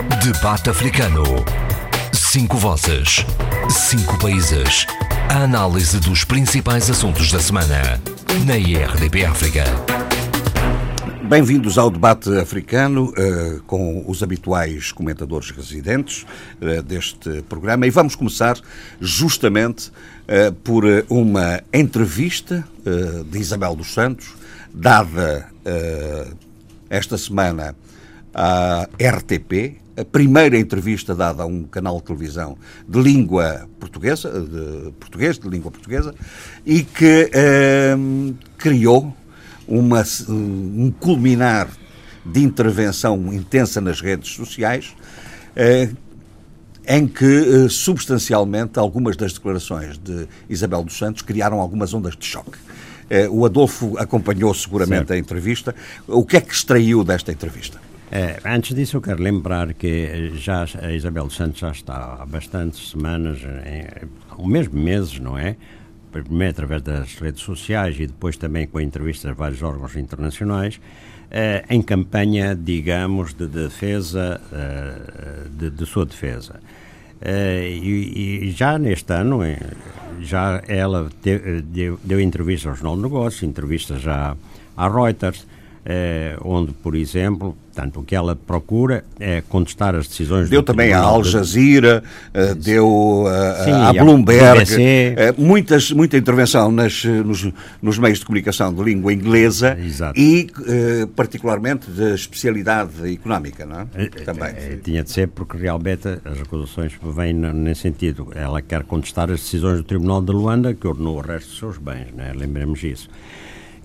Debate Africano. Cinco vozes. Cinco países. A análise dos principais assuntos da semana. Na IRDP África. Bem-vindos ao debate africano uh, com os habituais comentadores residentes uh, deste programa e vamos começar justamente uh, por uma entrevista de Isabel dos Santos dada esta semana à RTP, a primeira entrevista dada a um canal de televisão de língua portuguesa, de português, de língua portuguesa, e que criou uma, um culminar de intervenção intensa nas redes sociais, eh, em que, eh, substancialmente, algumas das declarações de Isabel dos Santos criaram algumas ondas de choque. Eh, o Adolfo acompanhou seguramente a entrevista. O que é que extraiu desta entrevista? É, antes disso, eu quero lembrar que já a Isabel Santos já está há bastantes semanas, em, ou mesmo meses, não é? primeiro através das redes sociais e depois também com entrevistas a vários órgãos internacionais, eh, em campanha, digamos, de defesa, eh, de, de, sua defesa. Eh, e, e, já neste ano, já ela te, deu, deu entrevistas ao Jornal de Negócios, entrevistas já à Reuters, eh, onde, por exemplo, tanto o que ela procura é contestar as decisões deu também à Al Jazeera uh, deu uh, Sim, à Bloomberg uh, muitas muita intervenção nas, nos, nos, meios de comunicação de língua inglesa Exato. e particularmente de especialidade económica não é? também tinha de ser porque realmente as acusações vêm nesse sentido ela quer contestar as decisões do Tribunal de Luanda que ordenou o resto dos seus bens né? lembremos isso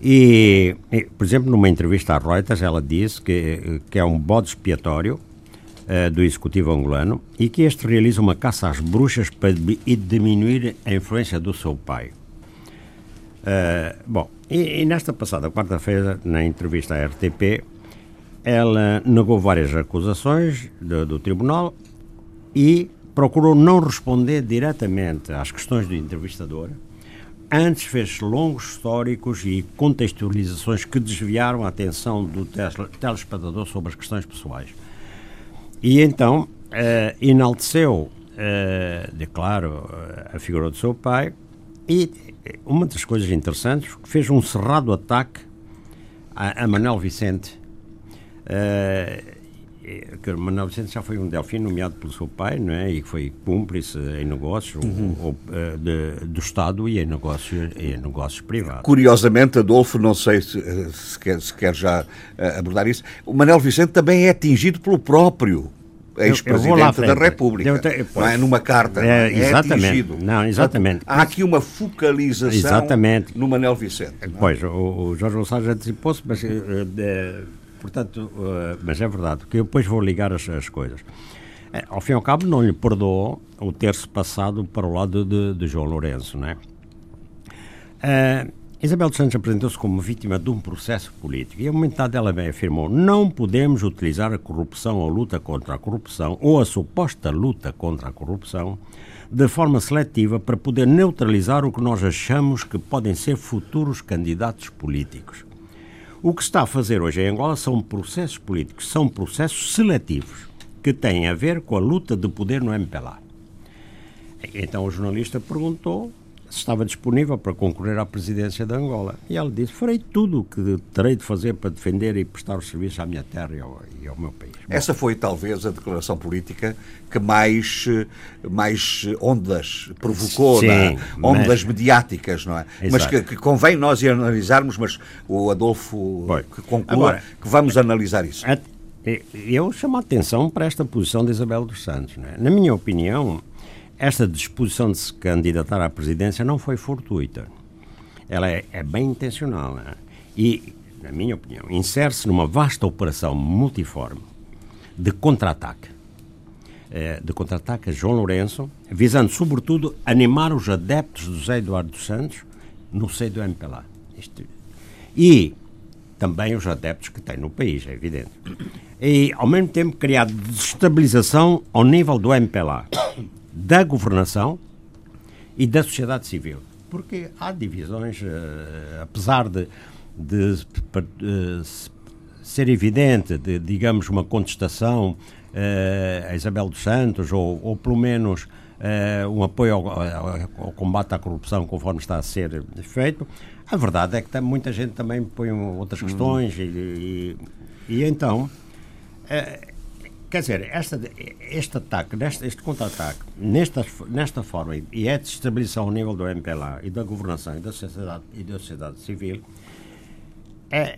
e, por exemplo, numa entrevista à Reuters, ela disse que, que é um bode expiatório uh, do executivo angolano e que este realiza uma caça às bruxas para diminuir a influência do seu pai. Uh, bom, e, e, nesta passada quarta-feira, na entrevista à RTP, ela negou várias acusações do, do tribunal e procurou não responder diretamente às questões do entrevistador Antes fez longos históricos e contextualizações que desviaram a atenção do telespectador sobre as questões pessoais. E então uh, enalteceu, uh, de claro, a figura do seu pai e uma das coisas interessantes, fez um cerrado ataque a, a Manuel Vicente. Uh, que Manuel Vicente já foi um delfim nomeado pelo seu pai, não é? E que foi cúmplice em negócios uhum. ou, eh, de, do Estado e em negócios, em negócios privados. Curiosamente, Adolfo, não sei se, eh, se, quer, se quer já eh, abordar isso, o Manuel Vicente também é atingido pelo próprio ex-presidente da República. Te, não é numa carta. É, é exatamente. atingido. Não, exatamente. Há aqui uma focalização exatamente. no Manel Vicente. É? Pois, o, o Jorge Gonçalves antecipou-se, mas uh, Portanto, uh, mas é verdade, que eu depois vou ligar as, as coisas. É, ao fim e ao cabo, não lhe perdoou o ter-se passado para o lado de, de João Lourenço, não é? Uh, Isabel dos Santos apresentou-se como vítima de um processo político e, a momento dado, ela bem afirmou: não podemos utilizar a corrupção ou a luta contra a corrupção ou a suposta luta contra a corrupção de forma seletiva para poder neutralizar o que nós achamos que podem ser futuros candidatos políticos. O que está a fazer hoje em Angola são processos políticos, são processos seletivos, que têm a ver com a luta de poder no MPLA. Então o jornalista perguntou estava disponível para concorrer à presidência de Angola. E ela disse: Farei tudo o que terei de fazer para defender e prestar o serviço à minha terra e ao, e ao meu país. Bom, Essa foi talvez a declaração política que mais, mais ondas provocou, Sim, é? ondas mas... mediáticas, não é? Exato. Mas que, que, convém nós analisarmos, mas o Adolfo que conclua Agora, que vamos analisar isso. Eu chamo a atenção para esta posição de Isabel dos Santos. É? Na minha opinião, esta disposição de se candidatar à presidência não foi fortuita. Ela é, é bem intencional. É? E, na minha opinião, insere-se numa vasta operação multiforme de contra-ataque. É, de contra-ataque a João Lourenço, visando, sobretudo, animar os adeptos do José Eduardo Santos no seio do MPLA. Isto, e também os adeptos que tem no país, é evidente. E, ao mesmo tempo, criar desestabilização ao nível do MPLA da governação e da sociedade civil. Porque há divisões, uh, apesar de, de, de, ser evidente, de, digamos, uma contestação uh, a Isabel dos Santos, ou, ou pelo menos uh, um apoio ao, ao, combate à corrupção, conforme está a ser feito, a verdade é que muita gente também põe outras uhum. questões, e, e, e, então. Quer dizer, esta, este ataque, este, este contra-ataque, nesta, nesta forma, e é de estabilização ao nível do MPLA e da governação e da sociedade, e da sociedade civil, é,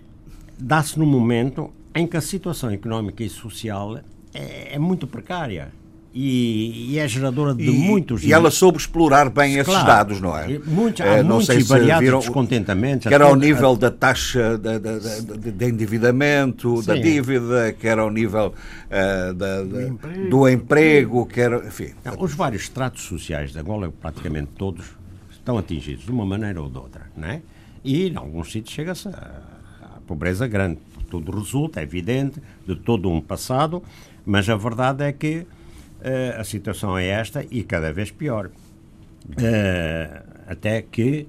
dá-se num momento em que a situação económica e social é, é muito precária. E, e, é geradora de e, muitos. E ela soube explorar bem claro, esses dados, não é? Muitos, há é, não muitos sei se viram, descontentamentos. Que era ao nível da taxa de, de, de, endividamento, Sim. da dívida, que era ao nível uh, da, do, emprego. do, emprego. que era. Enfim. Não, os vários estratos sociais de Angola, praticamente todos, estão atingidos de uma maneira ou de outra, não é? E em alguns sítios chega-se a pobreza grande. Tudo resulta, é evidente, de todo um passado, mas a verdade é que a situação é esta e cada vez pior. Uh, até que,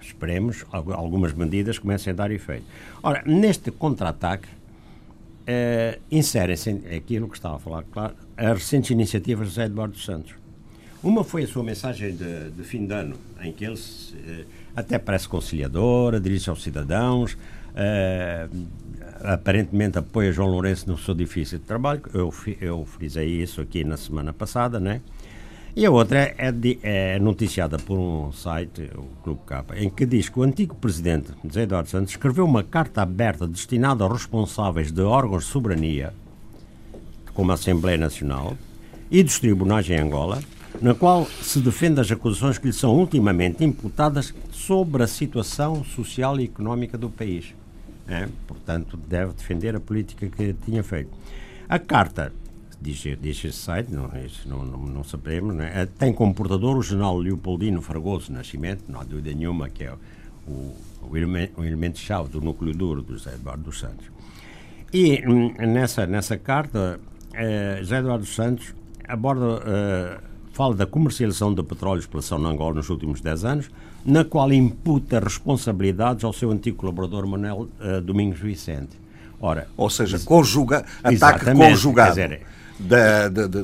esperemos, algumas medidas comecem a dar efeito. Ora, neste contra-ataque, uh, inserem-se aquilo que estava a falar, claro, as recentes iniciativas de José Eduardo Santos. Uma foi a sua mensagem de, de fim de ano, em que ele se, até parece conciliadora, dirige aos cidadãos, aparentemente apoia João Lourenço no seu difícil trabalho, eu, eu frisei isso aqui na semana passada, né? E a outra é, de, é noticiada por um site, o Clube K, em que diz que o antigo presidente José Eduardo Santos escreveu uma carta aberta destinada aos responsáveis de órgãos de soberania, como a Assembleia Nacional, e dos tribunais em Angola, na qual se defende as acusações que lhe são ultimamente imputadas sobre a situação social e económica do país. É, portanto, deve defender a política que tinha feito. A carta, diz, diz esse site, não, não, não, não sabemos, não é? é tem como portador o general Leopoldino Fragoso Nascimento, não há dúvida nenhuma que é o, o elemento-chave do núcleo duro do José Eduardo dos Santos. E hum, nessa, nessa carta, eh, José Eduardo dos Santos aborda, eh, fala da comercialização de e exploração na Angola nos últimos 10 anos, na qual imputa responsabilidades ao seu antigo colaborador Manuel uh, Domingos Vicente. Ora, Ou seja, conjuga, ataque conjugado. Dizer, da, da, da,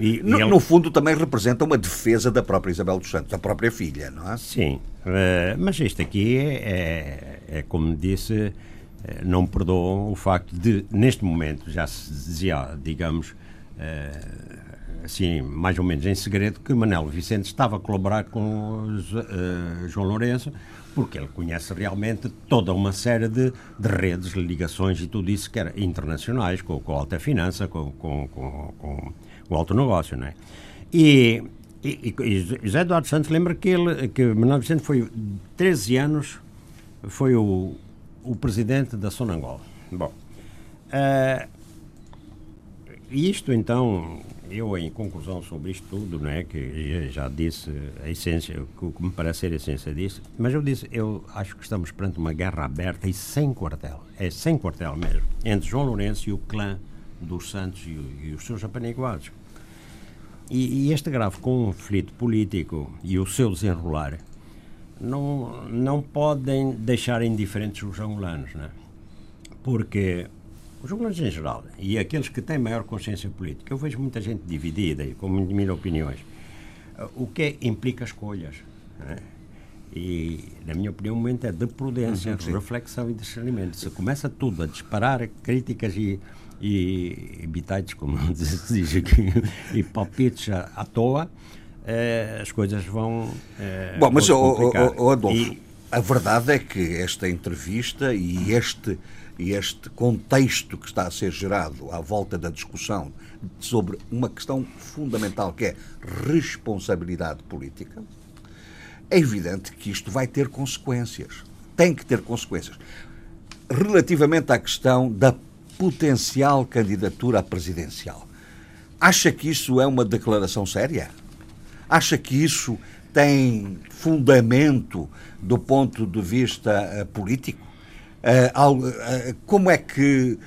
e, no, e ele... no, fundo também representa uma defesa da própria Isabel dos Santos, da própria filha, não é? Sim, uh, mas isto aqui é, é, é como disse, eh, não perdoam o facto de, neste momento, já se dizia, digamos, uh, assim, mais ou menos em segredo, que Manel Vicente estava a colaborar com uh, João Lourenço, porque ele conhece realmente toda uma série de, de redes, ligações e tudo isso que era internacionais, com, com a alta finança, com, com, com, com o alto negócio, não é? E, e, e José Eduardo Santos lembra que, ele, que Manuel Vicente foi 13 anos, foi o, o presidente da Sonangola. Bom, uh, isto então eu, em conclusão sobre isto tudo, não é, que já disse a essência, o que me parece ser a essência disso, mas eu disse, eu acho que estamos perante uma guerra aberta e sem quartel, é sem quartel mesmo, entre João Lourenço e o clã dos Santos e, e os seus apaniguados. E, e, este grave conflito político e o seu desenrolar não, não podem deixar indiferentes os angolanos, é? Porque os em geral e aqueles que têm maior consciência política, eu vejo muita gente dividida e com mil opiniões. O que implica escolhas. É? E, na minha opinião, o momento é de prudência, uhum, reflexão e discernimento. Se começa tudo a disparar críticas e, e, e como se diz aqui, e palpites à, à toa, eh, as coisas vão. Eh, Bom, mas, o, o, o Adolfo, e, a verdade é que esta entrevista e este e este contexto que está a ser gerado à volta da discussão sobre uma questão fundamental que é responsabilidade política, é evidente que isto vai ter consequências. Tem que ter consequências. Relativamente à questão da potencial candidatura à presidencial, acha que isso é uma declaração séria? Acha que isso tem fundamento do ponto de vista uh, político? Uh, como é que.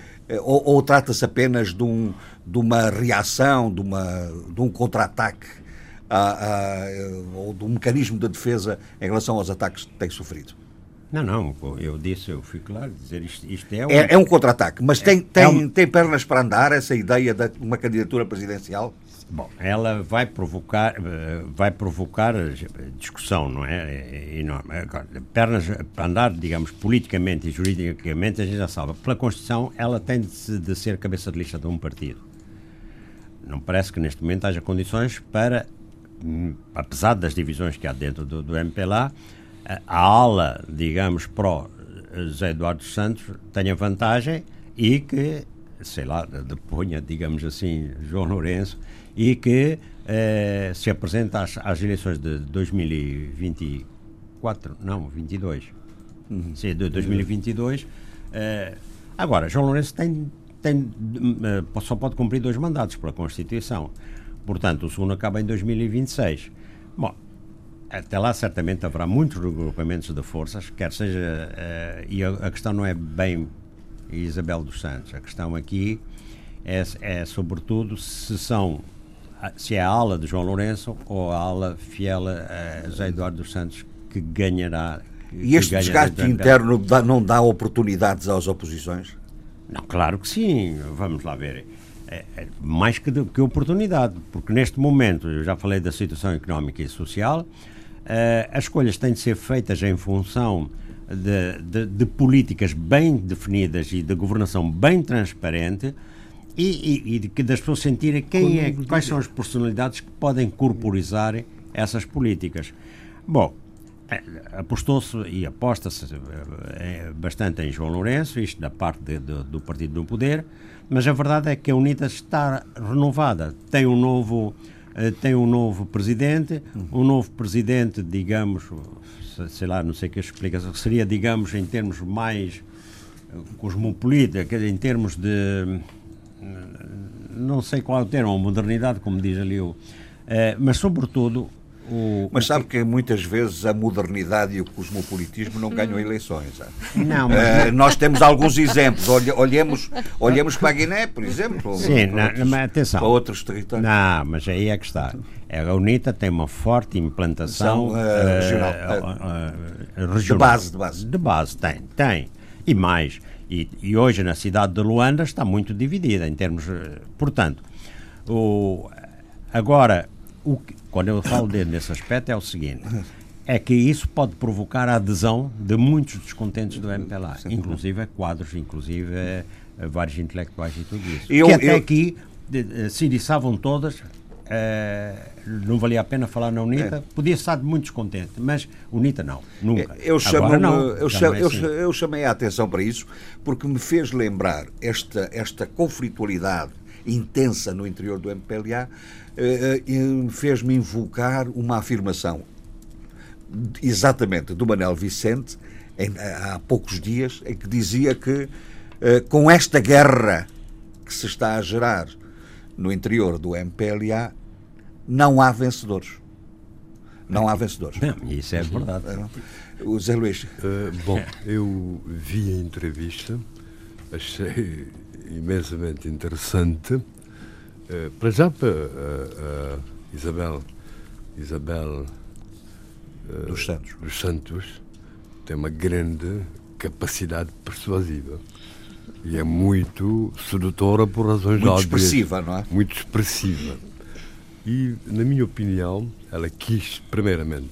Ou, ou trata-se apenas de, um, de uma reação, de, uma, de um contra-ataque, ou de um mecanismo de defesa em relação aos ataques que tem sofrido? Não, não, eu disse, eu fui claro, dizer isto, isto é, um... é, é um contra-ataque, mas tem, tem, é um... tem pernas para andar essa ideia de uma candidatura presidencial? Bom, ela vai provocar, eh, vai provocar discussão, não é? é, é enorme. Agora, pernas para andar, digamos, politicamente e juridicamente, a gente já sabe. Pela Constituição, ela tem de, de ser cabeça de lista de um partido. Não parece que neste momento haja condições para, hum, apesar das divisões que há dentro do, do MPLA, a ala, digamos, pró José Eduardo Santos tenha vantagem e que, sei lá, deponha, digamos assim, João Lourenço e que eh, se apresenta às, às, eleições de 2024, não, 22. Uhum. Sim, de 2022. Eh, agora, João Lourenço tem, tem, eh, só pode cumprir dois mandatos pela Constituição. Portanto, o segundo acaba em 2026. Bom, até lá certamente haverá muitos regrupamentos de forças, quer seja, uh, e a, a, questão não é bem Isabel dos Santos, a questão aqui é, é sobretudo se são se é a ala de João Lourenço ou a ala fiel a José Eduardo dos Santos que ganhará. Que, e este desgaste interno dá, não dá oportunidades às oposições? Não, claro que sim. Vamos lá ver. É, é mais que, de, que oportunidade, porque neste momento, eu já falei da situação económica e social, uh, as escolhas têm de ser feitas em função de, de, de políticas bem definidas e de governação bem transparente e, e, e das pessoas sentirem quem é, quais são as personalidades que podem corporizar essas políticas. Bom, é, apostou-se e aposta-se é, bastante em João Lourenço, isto da parte de, de, do Partido do Poder, mas a verdade é que a UNITA está renovada. Tem um novo, eh, tem um novo presidente, um novo presidente, digamos, sei lá, não sei que explicação, seria, digamos, em termos mais eh, cosmopolita, em termos de não sei qual é o termo, modernidade, como diz ali o. Eh, mas, sobretudo. O, mas sabe que muitas vezes a modernidade e o cosmopolitismo não ganham eleições. Não, mas... Uh, nós temos alguns exemplos. Olhemos, olhemos para a Guiné, por exemplo. Sim, para, outros, mas atenção. para outros territórios. Não, mas aí é que está. A UNITA tem uma forte implantação uh, regional. Uh, regional. De base, de base. De base, tem, tem. E mais e, e, hoje na cidade de Luanda está muito dividida em termos. Eh, portanto, o, agora, o, quando eu falo dele nesse aspecto é o seguinte: é que isso pode provocar a adesão de muitos descontentes do MPLA, inclusive quadros, inclusive eh, vários intelectuais e tudo isso. Eu, que até eu... aqui se iriçavam todas Uh, não valia a pena falar na UNITA, é. podia estar muito descontente, mas UNITA não, nunca. Eu, chamo, não, eu, chamo, é assim. eu, chamei a atenção para isso porque me fez lembrar esta, esta conflitualidade intensa no interior do MPLA, uh, uh, fez-me invocar uma afirmação exatamente do Manel Vicente em, há poucos dias, em que dizia que com esta guerra que se está a gerar no interior do MPLA, não há vencedores. Não há vencedores. Não, isso é verdade. O Zé Luís. Uh, bom, eu vi a entrevista, achei imensamente interessante. Uh, para já, para uh, Isabel, Isabel dos Santos. dos Santos tem uma grande capacidade persuasiva e é muito sedutora por razões muito óbvias. Muito expressiva, não é? Muito expressiva. E, na minha opinião, ela quis, primeiramente,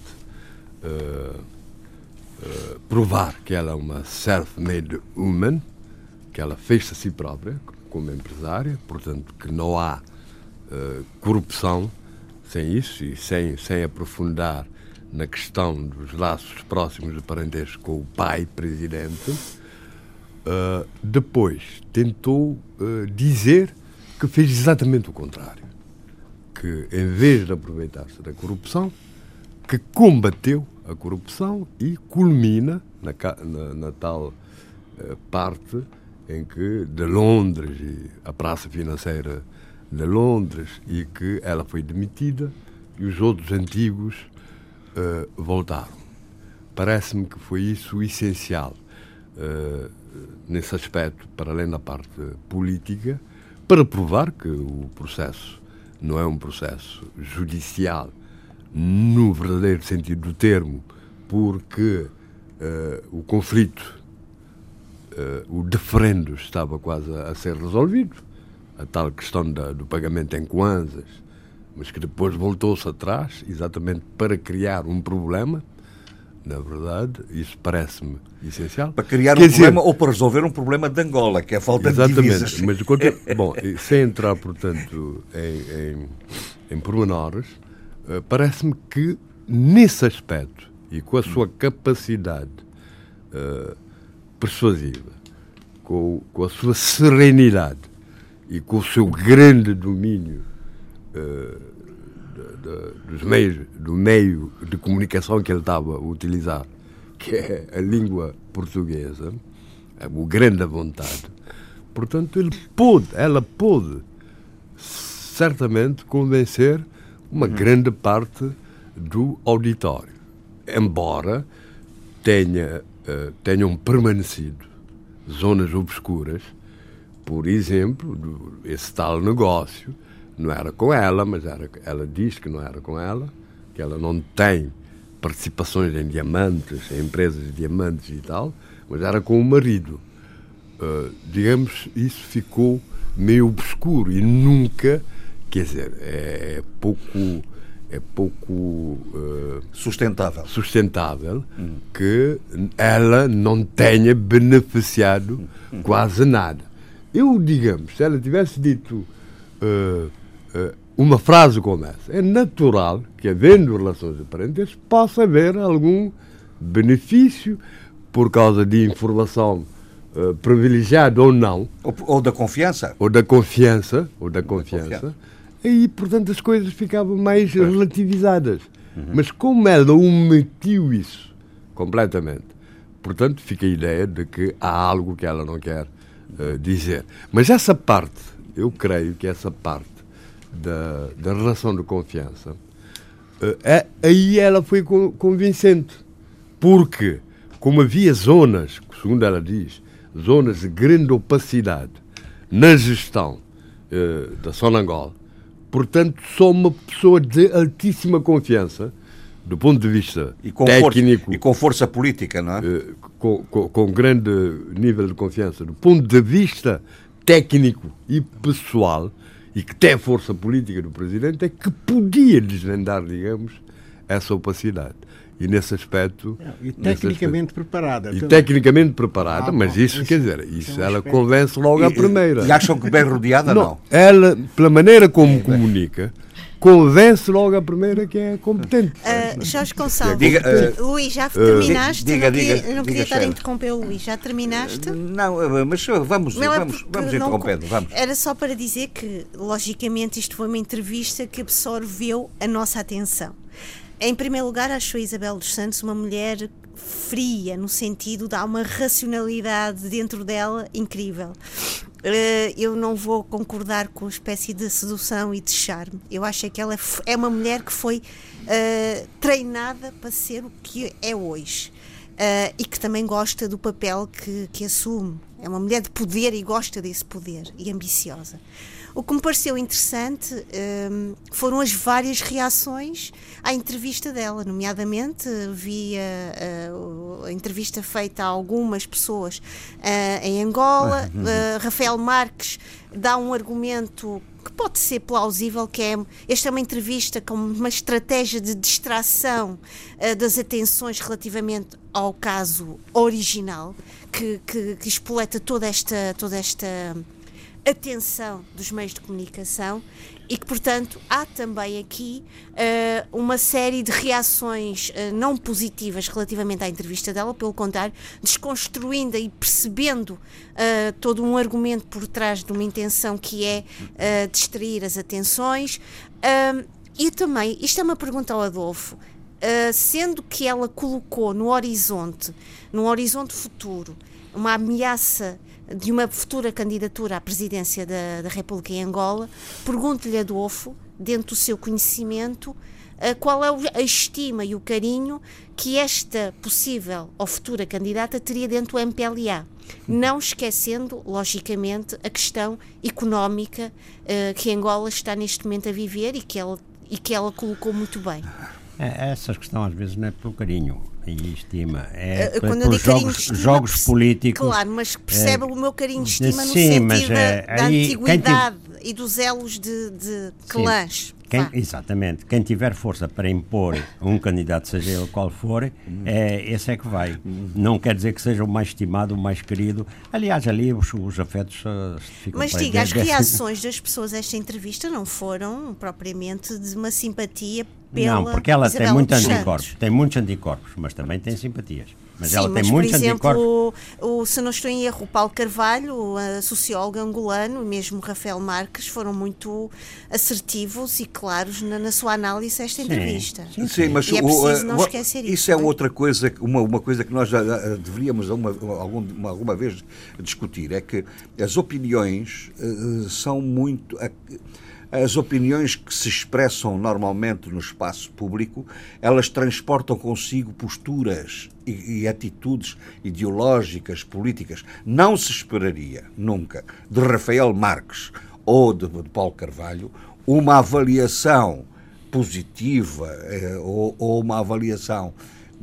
uh, uh, provar que ela é uma self-made woman, que ela fez a si própria como empresária, portanto, que não há uh, corrupção sem isso e sem, sem aprofundar na questão dos laços próximos de parentesco com o pai presidente. Uh, depois tentou uh, dizer que fez exatamente o contrário que, em vez de aproveitar-se da corrupção, que combateu a corrupção e culmina na, na, na tal eh, parte em que de Londres e a praça financeira de Londres e que ela foi demitida e os outros antigos voltaram. Parece-me que foi isso o essencial eh, nesse aspecto, para além da parte política, para provar que o processo não é um processo judicial no verdadeiro sentido do termo, porque o conflito, o deferendo estava quase a ser resolvido, a tal questão da, do pagamento em kwanzas, mas que depois voltou-se atrás, exatamente para criar um problema. Na verdade, isso parece-me essencial. Para criar Quer um dizer, problema ou para resolver um problema de Angola, que é a falta exatamente, de divisas. Mas, bom, sem entrar, portanto, em, em, em pormenores, uh, parece-me que, nesse aspecto, e com a sua capacidade uh, persuasiva, com, com a sua serenidade e com o seu grande domínio uh, dos meios, do meio de comunicação que ele estava a utilizar, que é a língua portuguesa, é o grande vontade. Portanto, ele pôde, ela pôde certamente convencer uma uhum. grande parte do auditório, embora tenha, uh, tenham permanecido zonas obscuras, por exemplo, do, esse tal negócio não era com ela, mas era, ela diz que não era com ela, que ela não tem participações em diamantes, em empresas de diamantes e tal, mas era com o marido. Uh, digamos, isso ficou meio obscuro e nunca, quer dizer, é, pouco é pouco uh, sustentável, sustentável hum. que ela não tenha beneficiado hum. quase nada. Eu, digamos, se ela tivesse dito uh, uma frase como essa. É natural que, havendo relações de parentesco, possa haver algum benefício por causa de informação uh, privilegiada ou não. Ou, ou, da confiança. Ou da confiança. Ou da confiança. Da confiança. E, portanto, as coisas ficavam mais pois. relativizadas. Uhum. Mas como ela omitiu isso completamente, portanto, fica a ideia de que há algo que ela não quer uh, dizer. Mas essa parte, eu creio que essa parte da, da relação de confiança, é, aí ela foi convincente. Porque, como havia zonas, segundo ela diz, zonas de grande opacidade na gestão uh, da Sonangol, portanto, só uma pessoa de altíssima confiança, do ponto de vista e técnico. Força, e com força política, não é? Uh, com, com, com grande nível de confiança, do ponto de vista técnico e pessoal, e que tem força política do presidente, é que podia desvendar, digamos, essa opacidade. E nesse aspecto. e tecnicamente aspecto, preparada. E também. tecnicamente preparada, ah, mas isso, isso, quer dizer, isso, é ela aspecto. convence logo à primeira. E acham que bem rodeada, não? não? Ela, pela maneira como é, comunica, convence logo a primeira que é competente. Uh, Jorge Gonçalves, diga, uh, Luís, já terminaste? Diga, não diga, queria, não queria estar a interromper o Luís, já terminaste? Não, mas vamos, não é vamos, vamos interrompendo. Vamos. Era só para dizer que, logicamente, isto foi uma entrevista que absorveu a nossa atenção. Em primeiro lugar, achou Isabel dos Santos uma mulher fria, no sentido de há uma racionalidade dentro dela incrível. Uh, eu não vou concordar com a espécie de sedução e de charme. Eu acho que ela é uma mulher que foi uh, treinada para ser o que é hoje. Uh, e que também gosta do papel que, que assume. É uma mulher de poder e gosta desse poder e ambiciosa. O que me pareceu interessante um, foram as várias reações à entrevista dela, nomeadamente vi a, a, a entrevista feita a algumas pessoas uh, em Angola. Uh, Rafael Marques dá um argumento que pode ser plausível, que é esta é uma entrevista com uma estratégia de distração uh, das atenções relativamente ao caso original, que, que, que espoleta toda esta, toda esta atenção dos meios de comunicação e que, portanto, há também aqui uh, uma série de reações uh, não positivas relativamente à entrevista dela, pelo contrário, desconstruindo e percebendo uh, todo um argumento por trás de uma intenção que é distrair as atenções. e também, isto é uma pergunta ao Adolfo, sendo que ela colocou no horizonte, no horizonte futuro, uma ameaça de uma futura candidatura à presidência da, da República em Angola, pergunto-lhe, Adolfo, dentro do seu conhecimento, uh, qual é a estima e o carinho que esta possível ou futura candidata teria dentro do MPLA. Não esquecendo, logicamente, a questão económica uh, que Angola está neste momento a viver e que ela, e que ela colocou muito bem. É, essa questão às vezes não é pelo carinho, e estima. É, Uh, quando eu digo carinho de jogos, estima, jogos políticos. Claro, mas percebe o meu carinho de estima no sim, sentido mas, da, eh, da aí, antiguidade e dos elos de, de clãs. Quem- exatamente. Quem tiver força para impor um candidato, seja ele qual for, é, esse é que vai. Não quer dizer que seja o mais estimado, o mais querido. Aliás, ali os, os afetos uh, ficam Mas diga, as reações das pessoas a esta entrevista não foram propriamente de uma simpatia pela Não, porque ela Isabel tem muitos Santos. anticorpos. Tem muitos anticorpos, mas também tem simpatias. Mas Sim, ela mas tem por muitos anticorpos. exemplo, o, se não estou em erro, o Paulo Carvalho, a socióloga angolano, e mesmo o Rafael Marques foram muito assertivos e claros na, na sua análise a esta entrevista. Sim, mas E é o- preciso não o- esquecer isso, Isso é é? outra coisa, que- uma, uma coisa que nós já, deveríamos uma, algum, uma- alguma vez discutir, é que as opiniões eh, são muito. a- As opiniões que se expressam normalmente no espaço público, elas transportam consigo posturas e, e atitudes ideológicas, políticas. Não se esperaria nunca de Rafael Marques ou de, de Paulo Carvalho uma avaliação positiva eh, ou, ou uma avaliação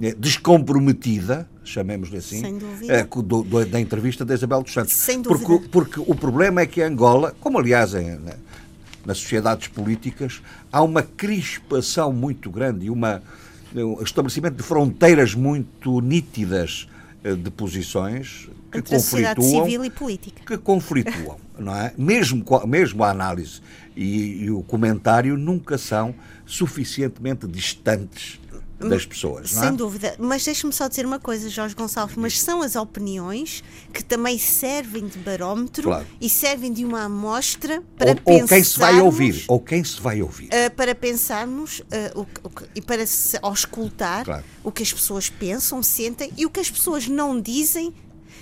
eh, descomprometida, chamemos-lhe assim, eh, do- do- da entrevista da Isabel dos Santos. Sem porque, dúvida. porque o problema é que Angola, como aliás em, na- nas sociedades políticas, há uma crispação muito grande e uma, um estabelecimento de fronteiras muito nítidas eh, de posições que Entre conflituam civil e política. que conflituam, não é? Mesmo, mesmo a análise e, e o comentário nunca são suficientemente distantes das pessoas, não é? Sem dúvida, mas deixe-me só dizer uma coisa, Jorge Gonçalves, mas são as opiniões que também servem de barómetro Claro. e servem de uma amostra para Ou, ou quem se vai pensarmos, ouvir, ou quem se vai ouvir. uh, para pensarmos uh, o o e para se auscultar Claro. o que as pessoas pensam, sentem e o que as pessoas não dizem,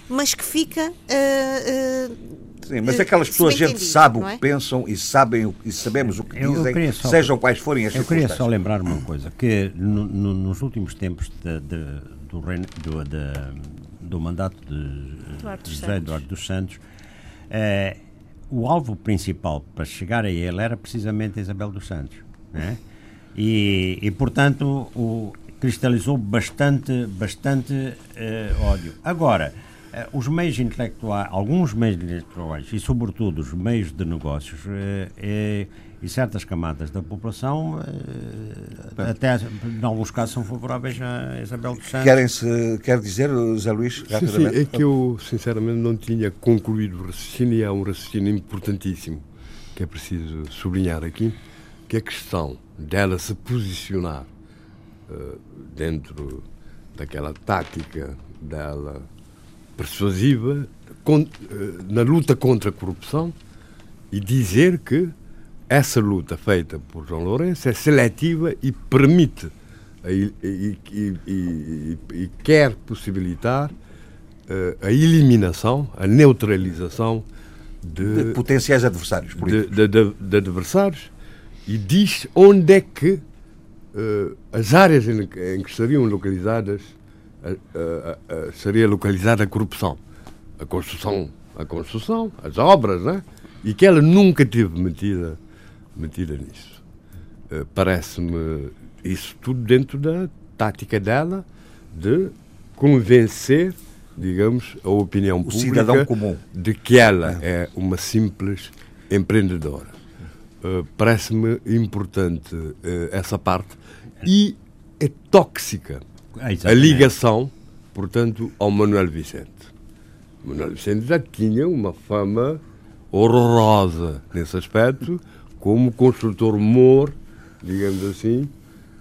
mas que fica uh, Sim, mas aquelas pessoas, a gente sabe o não que é? pensam e, sabem o, e sabemos o que Eu- eu dizem, queria só- sejam quais forem as Eu queria só lembrar uma coisa, que no- no- nos últimos tempos de- de- do, reino- do, de- do mandato de Eduardo José Santos. Eduardo dos Santos, eh, o alvo principal para chegar a ele era precisamente a Isabel dos Santos. né? E, e, portanto, o- cristalizou bastante, bastante eh, ódio. Agora, os meios intelectuais, alguns meios intelectuais e, sobretudo, os meios de negócios eh, eh, e certas camadas da população, eh, até em alguns casos, são favoráveis a Isabel dos Santos. Querem-se, quer dizer, Zé Luís, Sim, sim, rapidamente? é que eu, sinceramente, não tinha concluído o raciocínio e há um raciocínio importantíssimo que é preciso sublinhar aqui, que é a questão dela se posicionar eh, dentro daquela tática dela persuasiva eh, na luta contra a corrupção e dizer que essa luta feita por João Lourenço é seletiva e permite e, e- e- e quer possibilitar eh, a eliminação, a neutralização De de, potenciais adversários políticos. de- de- de adversários e diz onde é que eh, as áreas em, em que estariam localizadas eh, eh, eh, seria localizada a corrupção. A construção, a construção, as obras, né? E que ela nunca teve metida, metida nisso. Eh, Parece-me isso tudo dentro da tática dela de convencer, digamos, a opinião O pública cidadão comum. de que ela é uma simples empreendedora. Uh, Parece-me importante uh, essa parte e é tóxica Ah, a ligação, portanto, ao Manuel Vicente. Manuel Vicente já tinha uma fama horrorosa nesse aspecto, como construtor mor, digamos assim,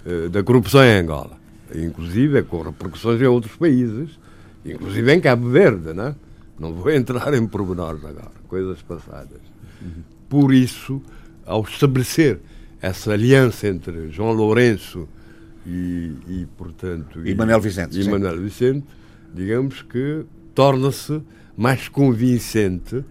eh, da corrupção em Angola. Inclusive com repercussões em outros países, inclusive em Cabo Verde, né? não vou entrar em pormenores agora, coisas passadas. Por isso, ao estabelecer essa aliança entre João Lourenço e, e portanto... E Manuel Vicente, E sim. Manuel Vicente, digamos que torna-se mais convincente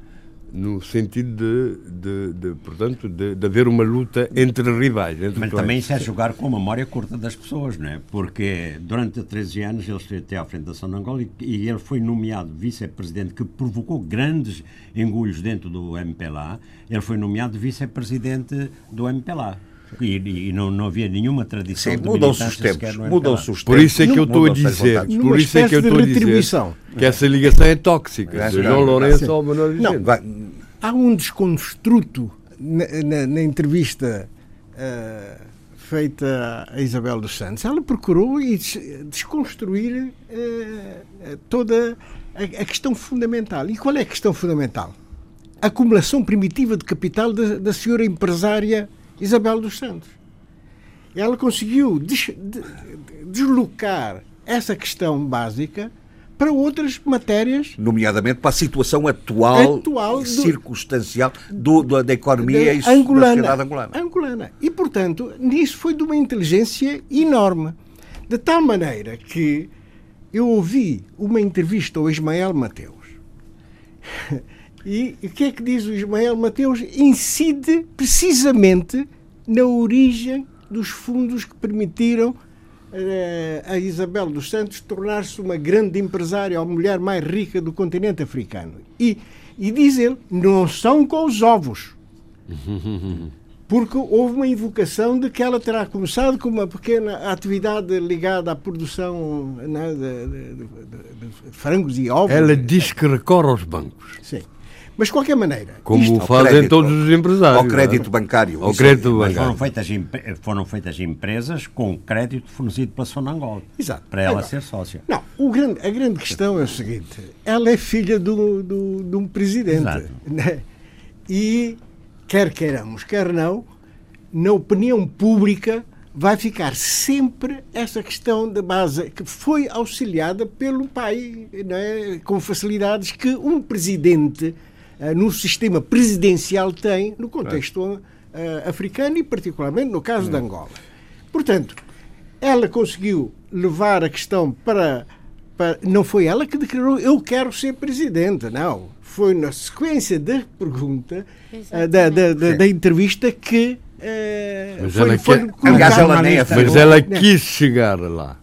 no sentido de, de, de, portanto, de, de haver uma luta entre rivais. Entre Mas também isso é jogar com a memória curta das pessoas, não é? Porque durante 13 anos ele esteve até à frente da de Angola e, e ele foi nomeado vice-presidente, que provocou grandes engulhos dentro do MPLA. Ele foi nomeado vice-presidente do MPLA. E, e não, não havia nenhuma tradição Sim, de mudam-se os tempos. Mudam-se MPLA. os Por isso é que eu estou a dizer, por isso é que eu estou a dizer que essa ligação é tóxica. É. João Lourenço ao Manuel Vicente. Vai- Há um desconstruto na, na- na entrevista eh, feita a Isabel dos Santos. Ela procurou e des- desconstruir eh, toda a, a questão fundamental. E qual é a questão fundamental? A acumulação primitiva de capital da, da senhora empresária Isabel dos Santos. Ela conseguiu des- de- deslocar essa questão básica para outras matérias nomeadamente para a situação atual, Atual e do- circunstancial do- do- da economia e da da sociedade angolana. angolana. E, portanto, nisso foi de uma inteligência enorme. De tal maneira que eu ouvi uma entrevista ao Ismael Mateus. E o que é que diz o Ismael Mateus? Incide precisamente na origem dos fundos que permitiram eh, a Isabel dos Santos tornar-se uma grande empresária, a mulher mais rica do continente africano. E, e diz ele, não são com os ovos. Porque houve uma invocação de que ela terá começado com uma pequena atividade ligada à produção né, de, de- de- de- de frangos e ovos. Ela diz que recorre aos bancos, Sim. Mas, de qualquer maneira, como isto- fazem crédito, todos os empresários. Ao crédito é? bancário. Ao crédito Mas foram bancário. feitas, empre- foram feitas empresas com crédito fornecido pela Sonangol. Exato. Para ela Agora, ser sócia. Não, o grande, a grande questão é o seguinte: ela é filha do, do, de um presidente. Exato. né? E, quer queiramos, quer não, na opinião pública vai ficar sempre essa questão de base que foi auxiliada pelo pai né, com facilidades que um presidente no sistema presidencial tem no contexto eh, africano e particularmente no caso de Angola. Portanto, ela conseguiu levar a questão para, para- Não foi ela que declarou eu quero ser presidente, não. Foi na sequência da pergunta, eh, da, da, da, da entrevista, que. eh, Mas foi, ela foi quer- Aliás, ela. Mas ela quis chegar lá.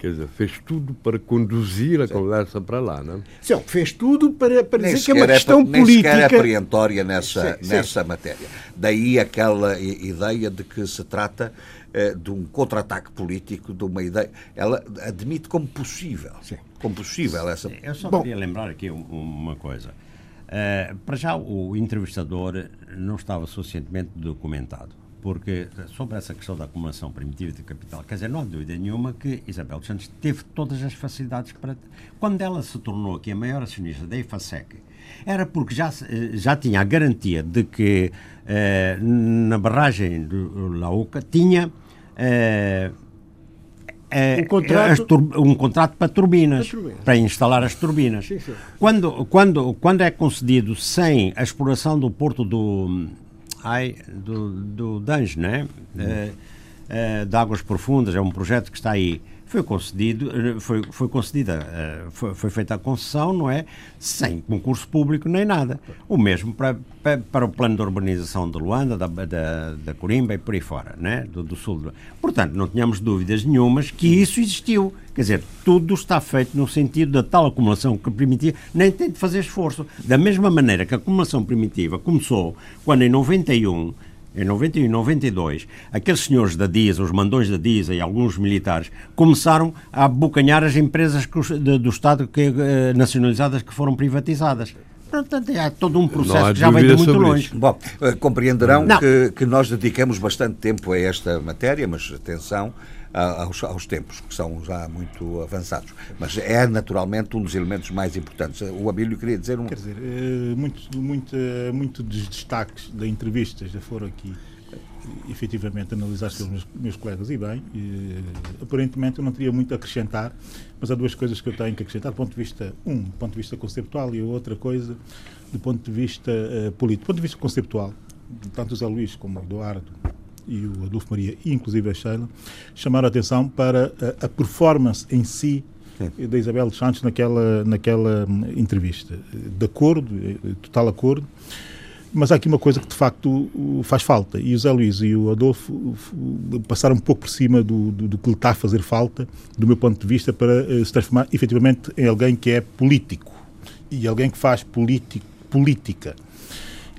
Quer dizer, fez tudo para conduzir a conversa para lá, não é? Sim, fez tudo para, para Nem dizer que é uma é, questão nem sequer é política. preemptória nessa, Sim, sim. nessa matéria. Daí aquela ideia de que se trata eh, de um contra-ataque político, de uma ideia. Ela admite como possível. Sim. Como possível essa. Eu só Bom. queria lembrar aqui um- uma coisa. Eh, para já, o entrevistador não estava suficientemente documentado, porque sobre essa questão da acumulação primitiva de capital, quer dizer, não há dúvida nenhuma que Isabel dos Santos teve todas as facilidades para. Quando ela se tornou aqui a maior acionista da IFASEC, era porque já, eh, já tinha a garantia de que eh, na barragem do Lauca tinha. eh, eh, Um contrato- tur- um contrato para turbinas, Para turbinas. para instalar as turbinas. Sim, sim. Quando, quando, quando é concedido sem a exploração do porto do, ai, do, do Dange, né? Eh, eh, de águas profundas, é um projeto que está aí. Foi concedido, eh, foi, foi concedida, eh, foi, foi feita a concessão, não é? Sem concurso público nem nada. O mesmo para, para, para o plano de urbanização de Luanda, da, da, da Corimba e por aí fora, né? do, do sul. do- Portanto, não tínhamos dúvidas nenhumas que isso existiu. Quer dizer, tudo está feito no sentido da tal acumulação que primitiva nem tem de fazer esforço. Da mesma maneira que a acumulação primitiva começou quando em 91 em 91 e 92, aqueles senhores da DISA, os mandões da DISA e alguns militares, começaram a abocanhar as empresas que de- do Estado que, eh, nacionalizadas que foram privatizadas. Portanto, há todo um processo que já vem de muito longe. isso. Bom, eh, compreenderão que, que nós dedicamos bastante tempo a esta matéria, mas atenção aos, aos tempos, que são já muito avançados. Mas é naturalmente um dos elementos mais importantes. O Abílio queria dizer um. Quer dizer, eh, muito, muito, eh, muito dos destaques da entrevista já foram aqui eh, efetivamente analisados pelos meus, meus colegas e bem. eh, aparentemente eu não teria muito a acrescentar, mas há duas coisas que eu tenho que acrescentar do ponto de vista, um, do ponto de vista conceptual e outra coisa do ponto de vista eh, político. Do ponto de vista conceptual, tanto o Zé Luís como o Eduardo e o Adolfo Maria, e inclusive a Sheila, chamaram a atenção para a, a performance em si da Isabel dos Santos naquela, naquela hum, entrevista. De acordo, eh, total acordo, mas há aqui uma coisa que de facto faz falta. E o Zé Luís e o Adolfo passaram um pouco por cima do, do, do que lhe está a fazer falta, do meu ponto de vista, para eh, se transformar efetivamente em alguém que é político e alguém que faz político, política.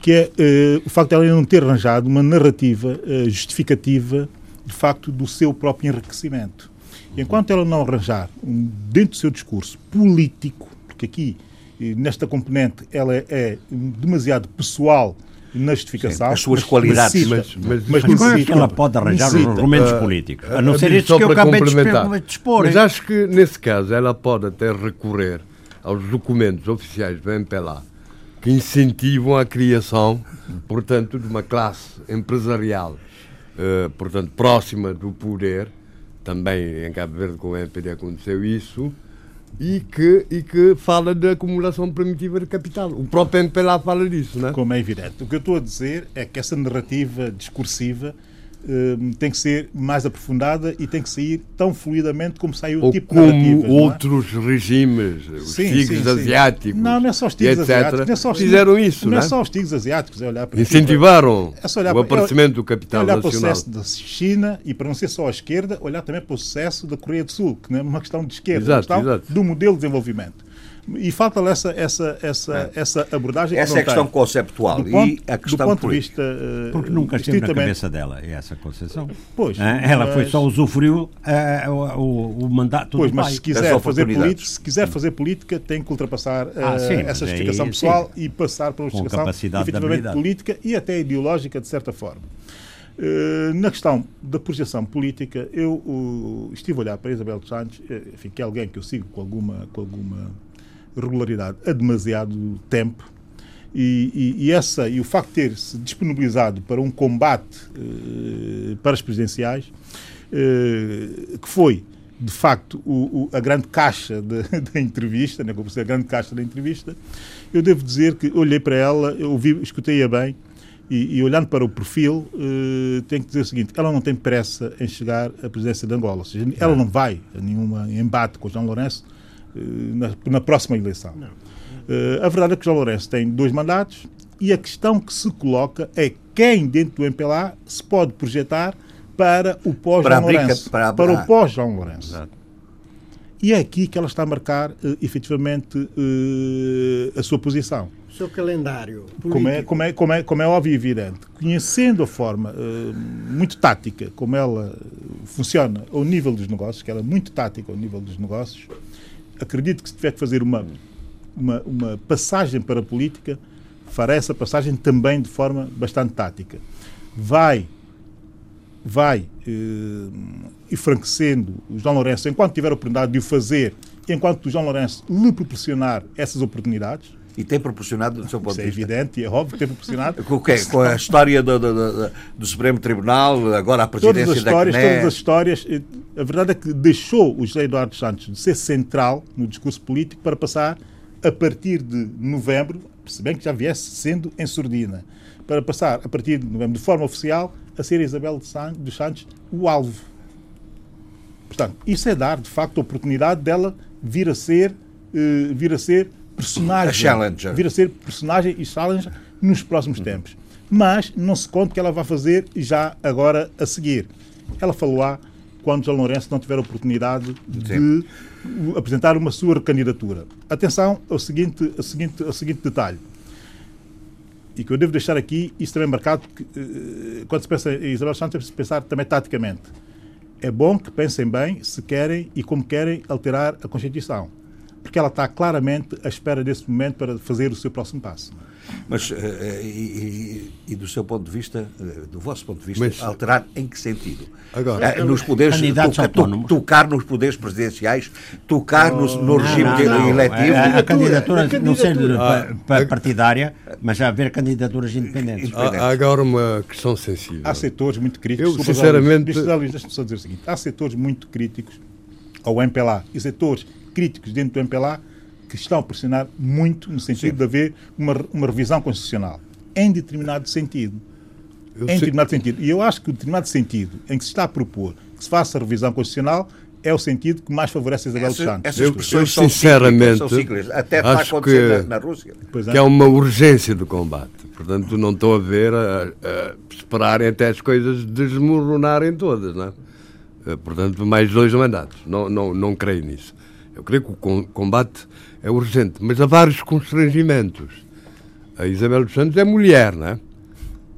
Que é uh, o facto de ela não ter arranjado uma narrativa uh, justificativa, de facto, do seu próprio enriquecimento. E enquanto ela não arranjar, um, dentro do seu discurso político, porque aqui, nesta componente, ela é, é demasiado pessoal na justificação. Sim, as suas qualidades. Necessita, mas, mas, mas como é que ela pode arranjar necessita, os argumentos uh, políticos? A não ser estes que eu acabei de expor. Mas acho que, nesse caso, ela pode até recorrer aos documentos oficiais do MPLA que incentivam a criação, portanto, de uma classe empresarial, uh, portanto, próxima do poder. Também em Cabo Verde com o MPD aconteceu isso e que, e que fala da acumulação primitiva de capital. O próprio MPLA fala disso, não é? Como é evidente. O que eu estou a dizer é que essa narrativa discursiva Hum, tem que ser mais aprofundada e tem que sair tão fluidamente como saiu o tipo de como outros é? regimes, os sim, tigres sim, asiáticos, não, não é só os tigres etc, asiáticos, é fizeram isso, não, não é só os tigres asiáticos, é olhar para incentivaram é olhar o aparecimento do capital olhar nacional. para o sucesso da China e para não ser só a esquerda, olhar também para o sucesso da Coreia do Sul, que não é uma questão de esquerda, exato, é uma questão exato. do modelo de desenvolvimento. E falta essa, essa, essa, é. essa abordagem. Essa é a questão tem. conceptual ponto, e a questão do ponto política. de vista. Uh, Porque nunca esteve na cabeça dela essa concepção. Pois. ela mas... foi só usufruiu uh, o, o, mandato pois, do mas pai. Se quiser, fazer política, se quiser fazer política, tem que ultrapassar uh, ah, sim, essa justificação aí, pessoal sim. e passar para uma justificação efetivamente política e até ideológica, de certa forma. Uh, na questão da projeção política, eu uh, estive a olhar para Isabel dos Santos, enfim, que é alguém que eu sigo com alguma, com alguma regularidade há demasiado tempo. E, e, e, essa, e o facto de ter-se disponibilizado para um combate eh, para as presidenciais, eh, que foi, de facto, o, o, a grande caixa da entrevista, né, como se a grande caixa da entrevista, eu devo dizer que olhei para ela, eu ouvi, escutei-a bem, e, e, olhando para o perfil, eh, tenho que dizer o seguinte: ela não tem pressa em chegar à presidência de Angola. Ou seja, ela não vai a nenhum embate com o João Lourenço na, na próxima eleição. Uh, a verdade é que João Lourenço tem dois mandatos e a questão que se coloca é quem dentro do MPLA se pode projetar para o pós-João Lourenço. Para, para, o pós-João Lourenço. Exato. E é aqui que ela está a marcar, uh, efetivamente, uh, a sua posição. O seu calendário Como é, como, é, como, é, como é óbvio e evidente. Conhecendo a forma uh, muito tática como ela funciona ao nível dos negócios, que ela é muito tática ao nível dos negócios, acredito que se tiver que fazer uma, uma, uma passagem para a política, fará essa passagem também de forma bastante tática. Vai vai eh, enfranquecendo o João Lourenço enquanto tiver a oportunidade de o fazer, enquanto o João Lourenço lhe proporcionar essas oportunidades, e tem proporcionado, do seu ponto de é vista? é evidente e é óbvio que tem proporcionado. Com, quê? Com a história do, do, do, do, Supremo Tribunal, agora a presidência todas as histórias, da CNE. Todas as histórias. A verdade é que deixou o José Eduardo Santos de ser central no discurso político para passar, a partir de novembro, se bem que já viesse sendo em surdina, para passar, a partir de novembro, de forma oficial, a ser Isabel dos Santos o alvo. Portanto, isso é dar, de facto, a oportunidade dela vir a ser, uh, vir a ser personagem. A challenger. Vir a ser personagem e challenger nos próximos uhum. tempos. Mas não se conta que ela vai fazer já agora a seguir. Ela falou lá quando João Lourenço não tiver a oportunidade Sim. de apresentar uma sua candidatura. Atenção ao seguinte, ao seguinte, ao seguinte detalhe. E que eu devo deixar aqui, isso também marcado, que, eh, quando se pensa em Isabel Santos, é se pensar também taticamente. É bom que pensem bem se querem e como querem alterar a Constituição porque ela está claramente à espera desse momento para fazer o seu próximo passo. Mas, uh, e, e, do seu ponto de vista, uh, do vosso ponto de vista, Mas, alterar em que sentido? Agora, nos poderes, toca, to, tocar nos poderes presidenciais, tocar oh, no, no regime não, não, eletivo. A, a, candidatura, a candidatura não ser ah, partidária, mas já haver candidaturas independentes. Há, agora uma questão sensível. Há setores muito críticos. Eu, sinceramente... Deixa-me só dizer o seguinte. Há setores muito críticos ao MPLA e setores críticos dentro do MPLA que estão a pressionar muito no sentido Sim. de haver uma, uma revisão constitucional, em determinado sentido. Eu em sei. determinado sentido. E eu acho que o determinado sentido em que se está a propor que se faça a revisão constitucional é o sentido que mais favorece Isabel dos Santos. Essas expressões eu, sinceramente, são ciclos, até acho que, na, na Rússia. É. que é uma urgência do combate. Portanto, não estou a ver a, a esperarem até as coisas desmoronarem todas, não é? Eh, portanto, mais dois mandatos. Não, não, não creio nisso. Eu creio que o combate é urgente, mas há vários constrangimentos. a Isabel dos Santos é mulher, né?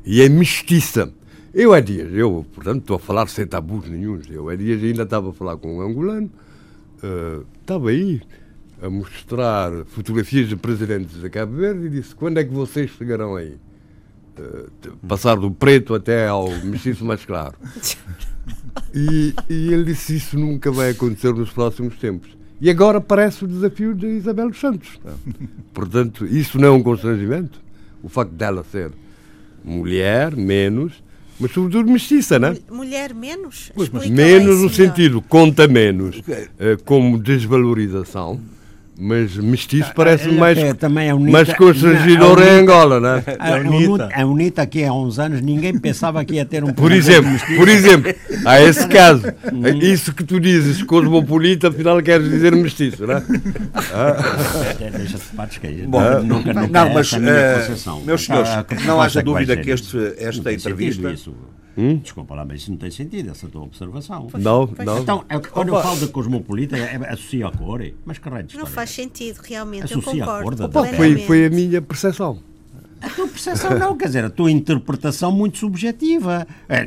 E é mestiça. Eu há dias, eu, portanto, estou a falar sem tabus nenhum. Eu há dias ainda estava a falar com um angolano, uh, estava aí a mostrar fotografias de presidentes da Cabo Verde e disse: quando é que vocês chegarão aí? Uh, passar do preto até ao mestiço mais claro. E, e, ele disse: Isso nunca vai acontecer nos próximos tempos. E agora parece o desafio de Isabel dos Santos. Portanto, isso não é um constrangimento? O facto dela ser mulher, menos, mas sobretudo mestiça, não é? Mulher menos? Pois, mas menos no sentido, conta menos, uh, como desvalorização mas mestiço ah, parece mais, é, também a UNITA, mais constrangedor em Angola, não é? A, UNITA. a UNITA aqui há uns anos ninguém pensava que ia ter um Por exemplo, por exemplo, há esse caso. Isso que tu dizes, cosmopolita, afinal queres dizer mestiço, não é? Ah. Deixa-se de Bom, ah. nunca, nunca não, mas, uh, meus senhores, ah, não haja dúvida que este, esta entrevista... Hum? Desculpa lá, mas isso não tem sentido, essa tua observação. Não, não. Então, é quando Opa. eu falo de cosmopolita, é, é, associa a cor, mas que raio Não faz sentido, realmente, associa eu concordo. A cor da, foi, foi a minha percepção. A tua percepção não, quer dizer, a tua interpretação muito subjetiva. É,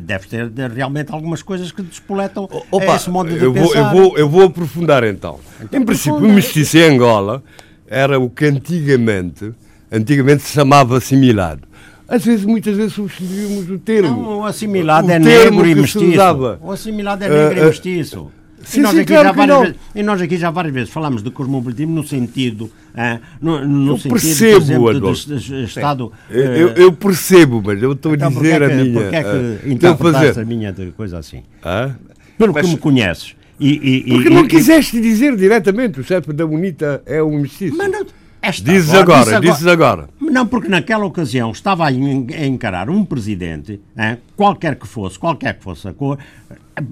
deve ter realmente algumas coisas que despoletam Opa, esse modo de eu pensar. Vou, eu, vou, eu vou aprofundar então. então em princípio, o mestiço em Angola era o que antigamente, antigamente se chamava assimilado. Às vezes, muitas vezes substituímos o termo. Não, o assimilado o é negro e mestiço. O assimilado é negro uh, e mestiço. Sim, e, nós sim, aqui claro já várias vezes, e nós aqui já várias vezes falamos de cosmopolitismo no sentido, ah, no, no eu sentido, percebo, por exemplo, do, do Estado... Eu, eu, eu, percebo, mas eu estou então, a dizer é que, a minha... Porquê é que uh, interpretaste a minha coisa assim? Ah? Pelo mas, que me conheces. E, e, porque não quiseste dizer diretamente, o chefe da bonita é um mestiço. Mas não, esta, dizes agora, agora, dizes agora. Não, porque naquela ocasião estava a encarar um presidente, hein, qualquer que fosse, qualquer que fosse a cor,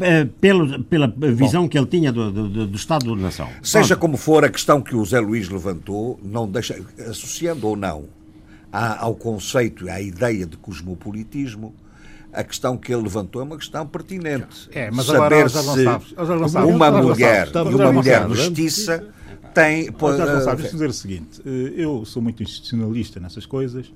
eh, pelo, pela visão Bom, que ele tinha do, do, do Estado da Nação. Seja Pronto. como for, a questão que o Zé Luís levantou, não deixa, associando ou não ao conceito, à ideia de cosmopolitismo, a questão que ele levantou é uma questão pertinente. É, mas Saber agora, se uma mulher e uma mulher mestiça tem. Pô, já uh, deixa dizer o seguinte: eh, eu sou muito institucionalista nessas coisas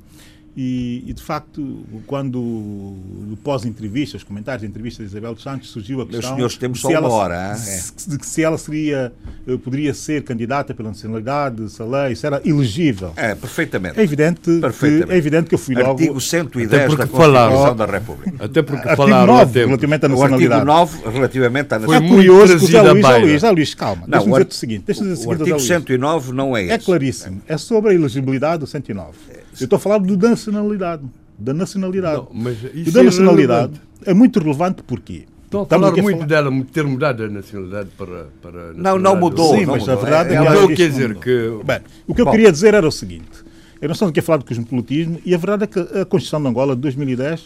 e, e, de facto, quando pós-entrevista, os comentários de entrevista de Isabel dos Santos, surgiu a questão. Meus senhores, temos só uma hora. Se, de que se ela seria, eh, poderia ser candidata pela nacionalidade, se a lei, se era elegível. É, perfeitamente. É evidente, perfeitamente. Que, é evidente que eu fui logo. Artigo 110 da Constituição da República. Até porque Artigo falaram 9, relativamente à nacionalidade. O artigo 9, relativamente à nacionalidade. Foi curioso que o Zé Luís, Luís, Zé Luís, calma. Deixa-me dizer o seguinte. Deixa o, o artigo 109 não é esse. É claríssimo. É sobre a elegibilidade do 109. Eu estou a falar do nacionalidade. Da nacionalidade. Não, mas isso e da é nacionalidade é, é muito relevante porque Estou a falar muito falar... dela ter mudado a nacionalidade para. para não, não mudou. Sim, não mas mudou. a verdade é, é, é que. quer dizer que. Bem, o que eu Bom. queria dizer era o seguinte: eu não estou aqui a falar de cosmopolitismo e a verdade é que a Constituição de Angola de 2010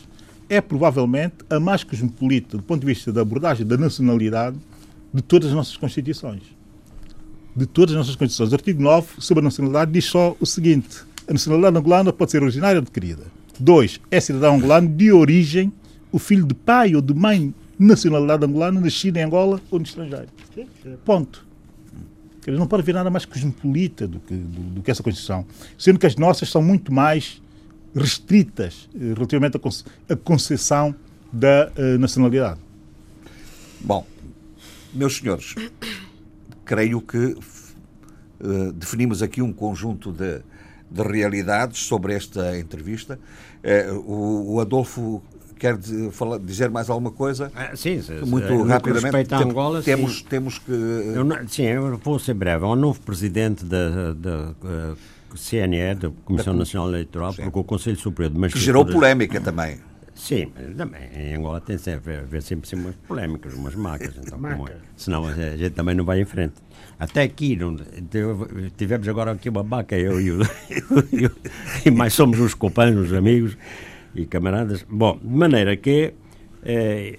é provavelmente a mais cosmopolita do ponto de vista da abordagem da nacionalidade de todas as nossas Constituições. De todas as nossas Constituições. O artigo 9 sobre a nacionalidade diz só o seguinte: a nacionalidade angolana pode ser originária ou adquirida. Dois, é cidadão angolano de origem, o filho de pai ou de mãe nacionalidade angolana, nascido em Angola ou no estrangeiro. Ponto. Ele não pode haver nada mais cosmopolita do que, do, do, que essa Constituição. Sendo que as nossas são muito mais restritas eh, relativamente à, concessão da uh, nacionalidade. Bom, meus senhores, creio que uh, definimos aqui um conjunto de de realidades sobre esta entrevista. Eh, o, o Adolfo quer dizer mais alguma coisa? Ah, sim, muito uh, rapidamente. Tem, Angola, temos, sim. temos que. Eu não, sim, eu vou ser breve. Há um novo presidente da, da uh, CNE, da Comissão da, Nacional Eleitoral, sim. porque o Conselho Superior de Magistratura. Que gerou polémica também. Sim, também. Em Angola tem sempre, haver sempre, sempre umas polémicas, umas marcas. Então, como, é? senão a gente também não vai em frente. Até aqui, não, tivemos agora aqui uma baca, eu e o. mais somos uns companheiros, amigos e camaradas. Bom, de maneira que. É,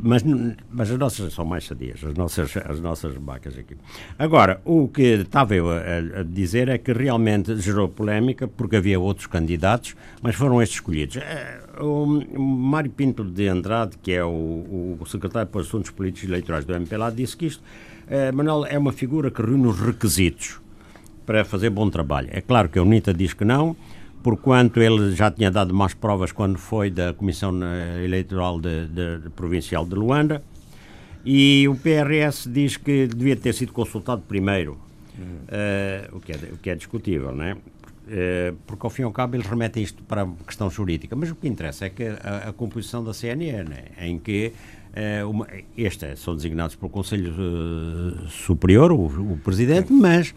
mas, mas as nossas são mais sadias, as nossas, as nossas vacas aqui. Agora, o que estava eu a, a, dizer é que realmente gerou polémica, porque havia outros candidatos, mas foram estes escolhidos. É, o Mário Pinto de Andrade, que é o, o secretário para Assuntos Políticos e Eleitorais do MPLA, disse que isto, é, Manuel, é uma figura que reúne os requisitos para fazer bom trabalho. É claro que a UNITA diz que não, porquanto ele já tinha dado mais provas quando foi da Comissão eh, Eleitoral de, de, de Provincial de Luanda, e o PRS diz que devia ter sido consultado primeiro, uh, o, que é, o que é discutível, não é? Uh, porque ao fim e ao cabo eles remetem isto para a questão jurídica, mas o que interessa é que a, a composição da CNN, em que uh, uma, este são designados pelo Conselho Superior, o, o Presidente, mas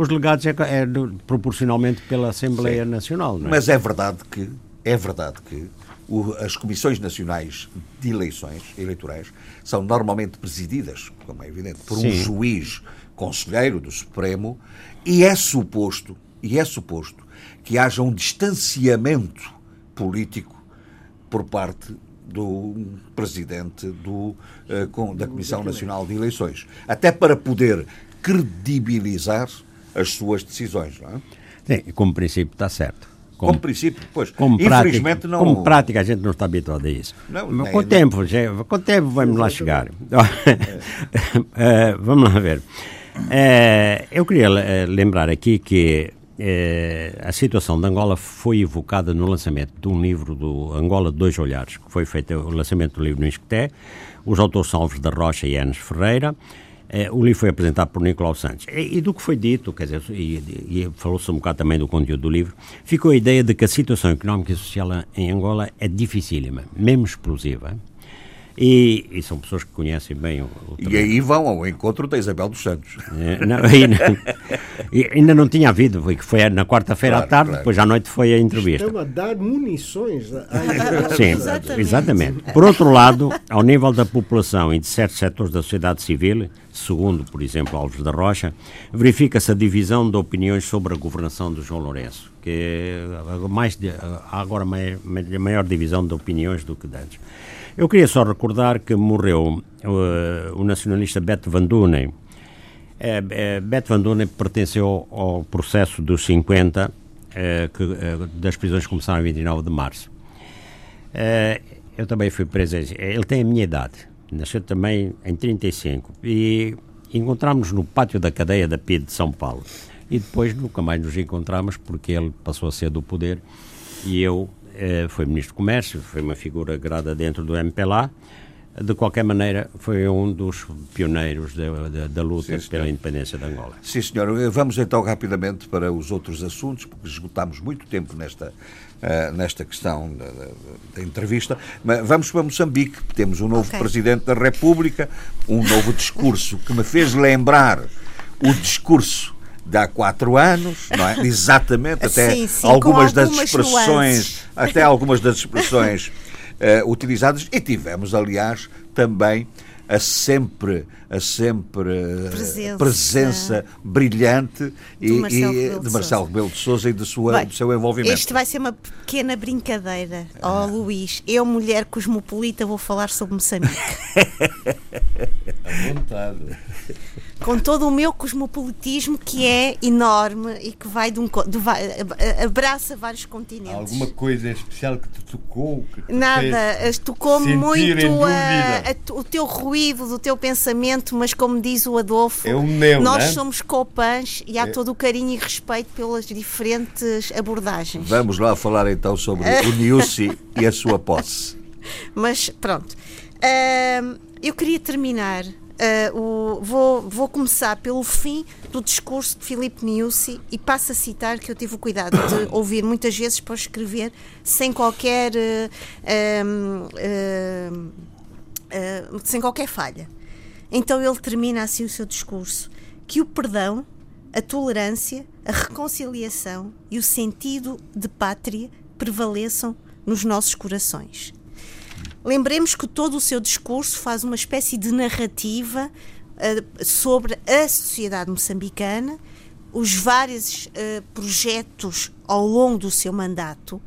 os delegados é, é proporcionalmente pela Assembleia Sim. Nacional. É? Mas é verdade que é verdade que o, as comissões nacionais de eleições eleitorais são normalmente presididas, como é evidente, por Sim. um juiz conselheiro do Supremo e é suposto e é suposto que haja um distanciamento político por parte do presidente do, uh, da Comissão Nacional de Eleições, até para poder credibilizar as suas decisões. Não é? Sim, como princípio está certo. Como, como princípio, pois. Como Infelizmente prática, não. Como prática, a gente não está habituado a isso. Não, Mas com o tempo, já, com tempo vamos lá chegar. É. vamos lá ver. É, eu queria eh, lembrar aqui que é, a situação de Angola foi evocada no lançamento de um livro do Angola de Dois Olhares, que foi feito o lançamento do livro no Isqueté. Os autores são Alves da Rocha e Enes Ferreira. É, o livro foi apresentado por Nicolau Santos. E, e, do que foi dito, quer dizer, e, e falou-se um bocado também do conteúdo do livro, ficou a ideia de que a situação económica e social em Angola é dificílima, mesmo explosiva. E, e, são pessoas que conhecem bem o, o E aí vão ao encontro da Isabel dos Santos. É, não, ainda, ainda, não tinha havido, foi, foi na quarta-feira claro, à tarde, claro. depois à noite foi a entrevista. Estão a dar munições à Sim, exatamente. exatamente. Por outro lado, ao nível da população e de certos setores da sociedade civil, segundo, por exemplo, Alves da Rocha, verifica-se a divisão de opiniões sobre a governação de João Lourenço, que é mais de, há agora maior, maior divisão de opiniões do que antes. Eu queria só recordar que morreu uh, o nacionalista Beto Van Dunen. É, é, Beto Van Dunen pertenceu ao processo dos 50, é, que, das prisões que começaram em 29 de março. eu também fui preso. Ele tem a minha idade. Nasceu também em 35. E encontramos no pátio da cadeia da PID de São Paulo. E depois nunca mais nos encontramos porque ele passou a ser do poder e eu eh, foi Ministro do Comércio, foi uma figura grada dentro do MPLA. De qualquer maneira, foi um dos pioneiros da, da, da luta Sim, pela independência de Angola. Sim, senhor. Vamos então rapidamente para os outros assuntos, porque esgotámos muito tempo nesta, uh, nesta questão da, da, da, entrevista. Mas vamos para Moçambique. Temos um novo okay. Presidente da República, um novo discurso que me fez lembrar o discurso de há quatro anos, não é? Exatamente, até sim, sim, algumas, das expressões, até algumas das expressões uh, utilizadas e tivemos, aliás, também a sempre, a sempre presença, presença brilhante e, Marcelo e de Marcelo Rebelo de Sousa e de sua, Bem, do seu envolvimento. Isto vai ser uma pequena brincadeira. Oh, Luís, eu, mulher cosmopolita, vou falar sobre Moçambique. à vontade com todo o meu cosmopolitismo que é enorme e que vai de um de, abraça vários continentes. Alguma coisa especial que te tocou? Que te Nada, tocou-me muito a, a, o teu ruído do teu pensamento, mas como diz o Adolfo, é o meu, nós né? somos copãs e há é. todo o carinho e respeito pelas diferentes abordagens. Vamos lá falar então sobre o Niusi e a sua posse. Mas pronto. Uh, eu queria terminar Uh, o, vou, vou começar pelo fim do discurso de Filipe Niusi e passo a citar que eu tive o cuidado de ouvir muitas vezes para escrever sem qualquer uh, uh, sem qualquer falha. Então ele termina assim o seu discurso que o perdão, a tolerância, a reconciliação e o sentido de pátria prevaleçam nos nossos corações. Lembremos que todo o seu discurso faz uma espécie de narrativa uh, sobre a sociedade moçambicana, os vários uh, projetos ao longo do seu mandato.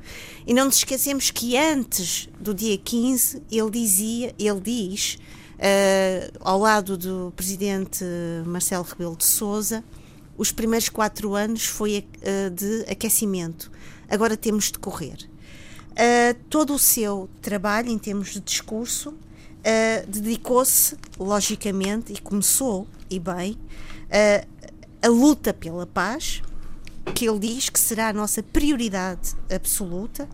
E não nos esquecemos que antes do dia 15 ele dizia, ele diz, uh, ao lado do presidente Marcelo Rebelo de Sousa, os primeiros quatro anos foi de aquecimento. Agora temos de correr. Uh, todo o seu trabalho em termos de discurso uh, dedicou-se, logicamente, e começou, e bem, uh, a luta pela paz, que ele diz que será a nossa prioridade absoluta.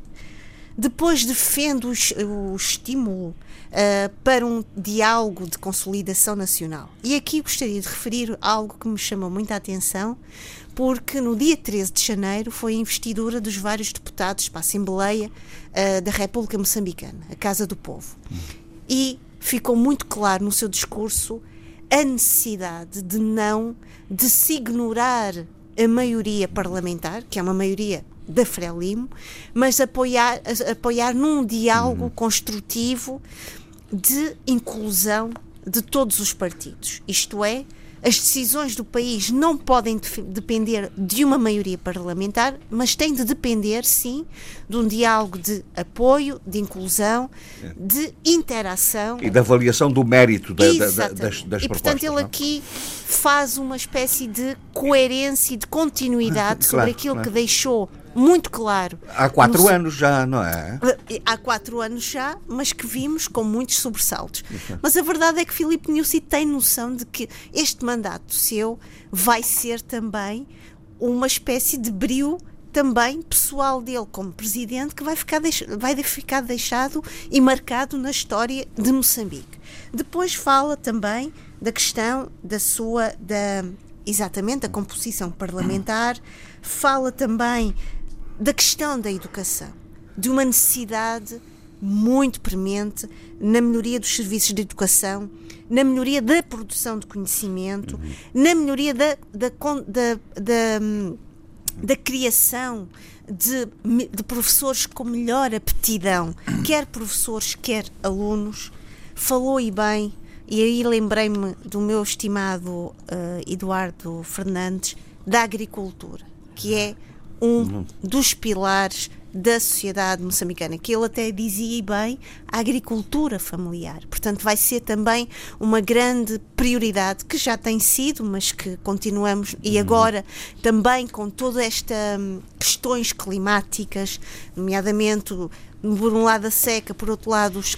Depois defende o, o estímulo uh, para um diálogo de consolidação nacional. E aqui gostaria de referir algo que me chamou muita atenção, porque no dia 13 de janeiro foi a investidura dos vários deputados para a Assembleia uh, da República Moçambicana, a Casa do Povo. E ficou muito claro no seu discurso a necessidade de não, de se ignorar a maioria parlamentar, que é uma maioria da Frelimo, mas apoiar, apoiar num diálogo uhum. construtivo de inclusão de todos os partidos. Isto é, as decisões do país não podem depender de uma maioria parlamentar, mas têm de depender, sim, de um diálogo de apoio, de inclusão, é. de interação. E da avaliação do mérito da, da, das, das e, portanto, ele não? aqui faz uma espécie de coerência e de continuidade claro, sobre aquilo claro. que deixou muito claro. Há quatro no... anos já, não é? Há quatro anos já, mas que vimos com muitos sobressaltos. Mas a verdade é que Filipe Nussi tem noção de que este mandato seu vai ser também uma espécie de brilho também pessoal dele como presidente que vai ficar, vai ficar deixado e marcado na história de Moçambique. Depois fala também da questão da sua da exatamente da composição parlamentar, fala também da questão da educação, de uma necessidade muito premente na melhoria dos serviços de educação, na melhoria da produção de conhecimento, uhum. na melhoria da, da, da, da, da criação de, de, professores com melhor aptidão, quer professores, quer alunos. Falou e bem, e aí lembrei-me do meu estimado uh, Eduardo Fernandes, da agricultura, que é um dos pilares da sociedade moçambicana, que ele até dizia bem, a agricultura familiar. Portanto, vai ser também uma grande prioridade, que já tem sido, mas que continuamos, e uhum. agora também com toda esta hum, questões climáticas, nomeadamente por um lado a seca, por outro lado os,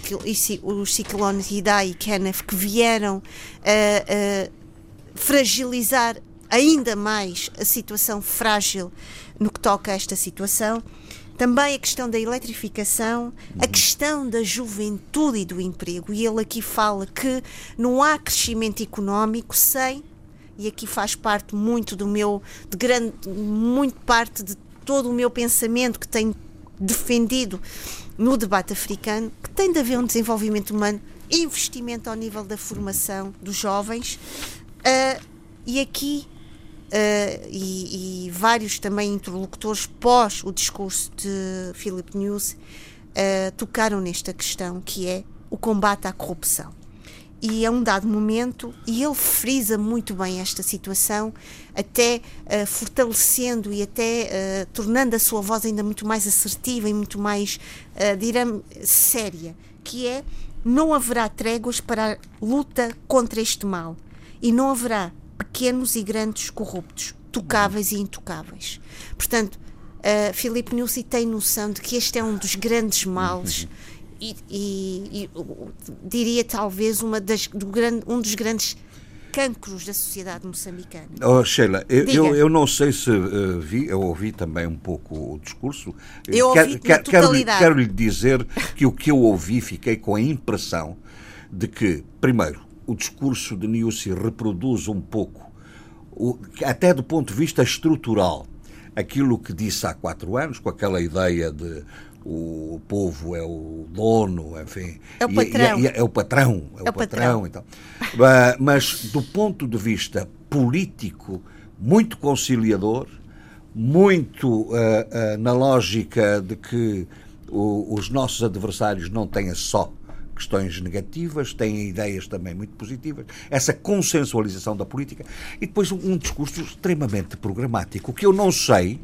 os ciclones Idai e Kenneth que vieram a, a fragilizar ainda mais a situação frágil no que toca a esta situação. Também a questão da eletrificação, a uhum. questão da juventude e do emprego. E ele aqui fala que não há crescimento económico sem, e aqui faz parte muito do meu, de grande, muito parte de todo o meu pensamento que tenho defendido no debate africano, que tem de haver um desenvolvimento humano, investimento ao nível da formação dos jovens. Uh, e aqui Uh, e, e, vários também interlocutores pós o discurso de Philip News uh, tocaram nesta questão que é o combate à corrupção. E é um dado momento, e ele frisa muito bem esta situação, até uh, fortalecendo e até tornando a sua voz ainda muito mais assertiva e muito mais, diramos, séria, que é não haverá tréguas para a luta contra este mal e não haverá pequenos e grandes corruptos, tocáveis e intocáveis. Portanto, uh, Filipe Nussi tem noção de que este é um dos grandes males e, e, e diria talvez uma das, do grande, um dos grandes cancros da sociedade moçambicana. Oh, Sheila, eu, eu, eu, não sei se uh, vi, eu ouvi também um pouco o discurso. Eu ouvi quer, quero, quero lhe dizer que o que eu ouvi fiquei com a impressão de que, primeiro, o discurso de Niusi reproduz um pouco, o, até do ponto de vista estrutural, aquilo que disse há quatro anos, com aquela ideia de o povo é o dono, enfim. É o patrão. E, e, é o patrão. É, é o patrão. patrão então. Mas do ponto de vista político, muito conciliador, muito uh, uh, na lógica de que o, os nossos adversários não têm só questões negativas, têm ideias também muito positivas, essa consensualização da política e depois um, discurso extremamente programático, que eu não sei,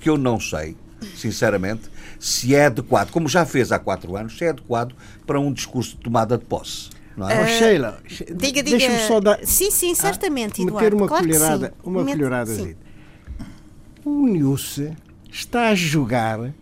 que eu não sei, sinceramente, se é adequado, como já fez há quatro anos, se é adequado para um discurso de tomada de posse. Não é? Uh, Sheila, diga, diga. deixa-me só dar. Sim, sim, certamente. Ah, meter uma claro colherada. Uma colherada. O Nilce está a jogar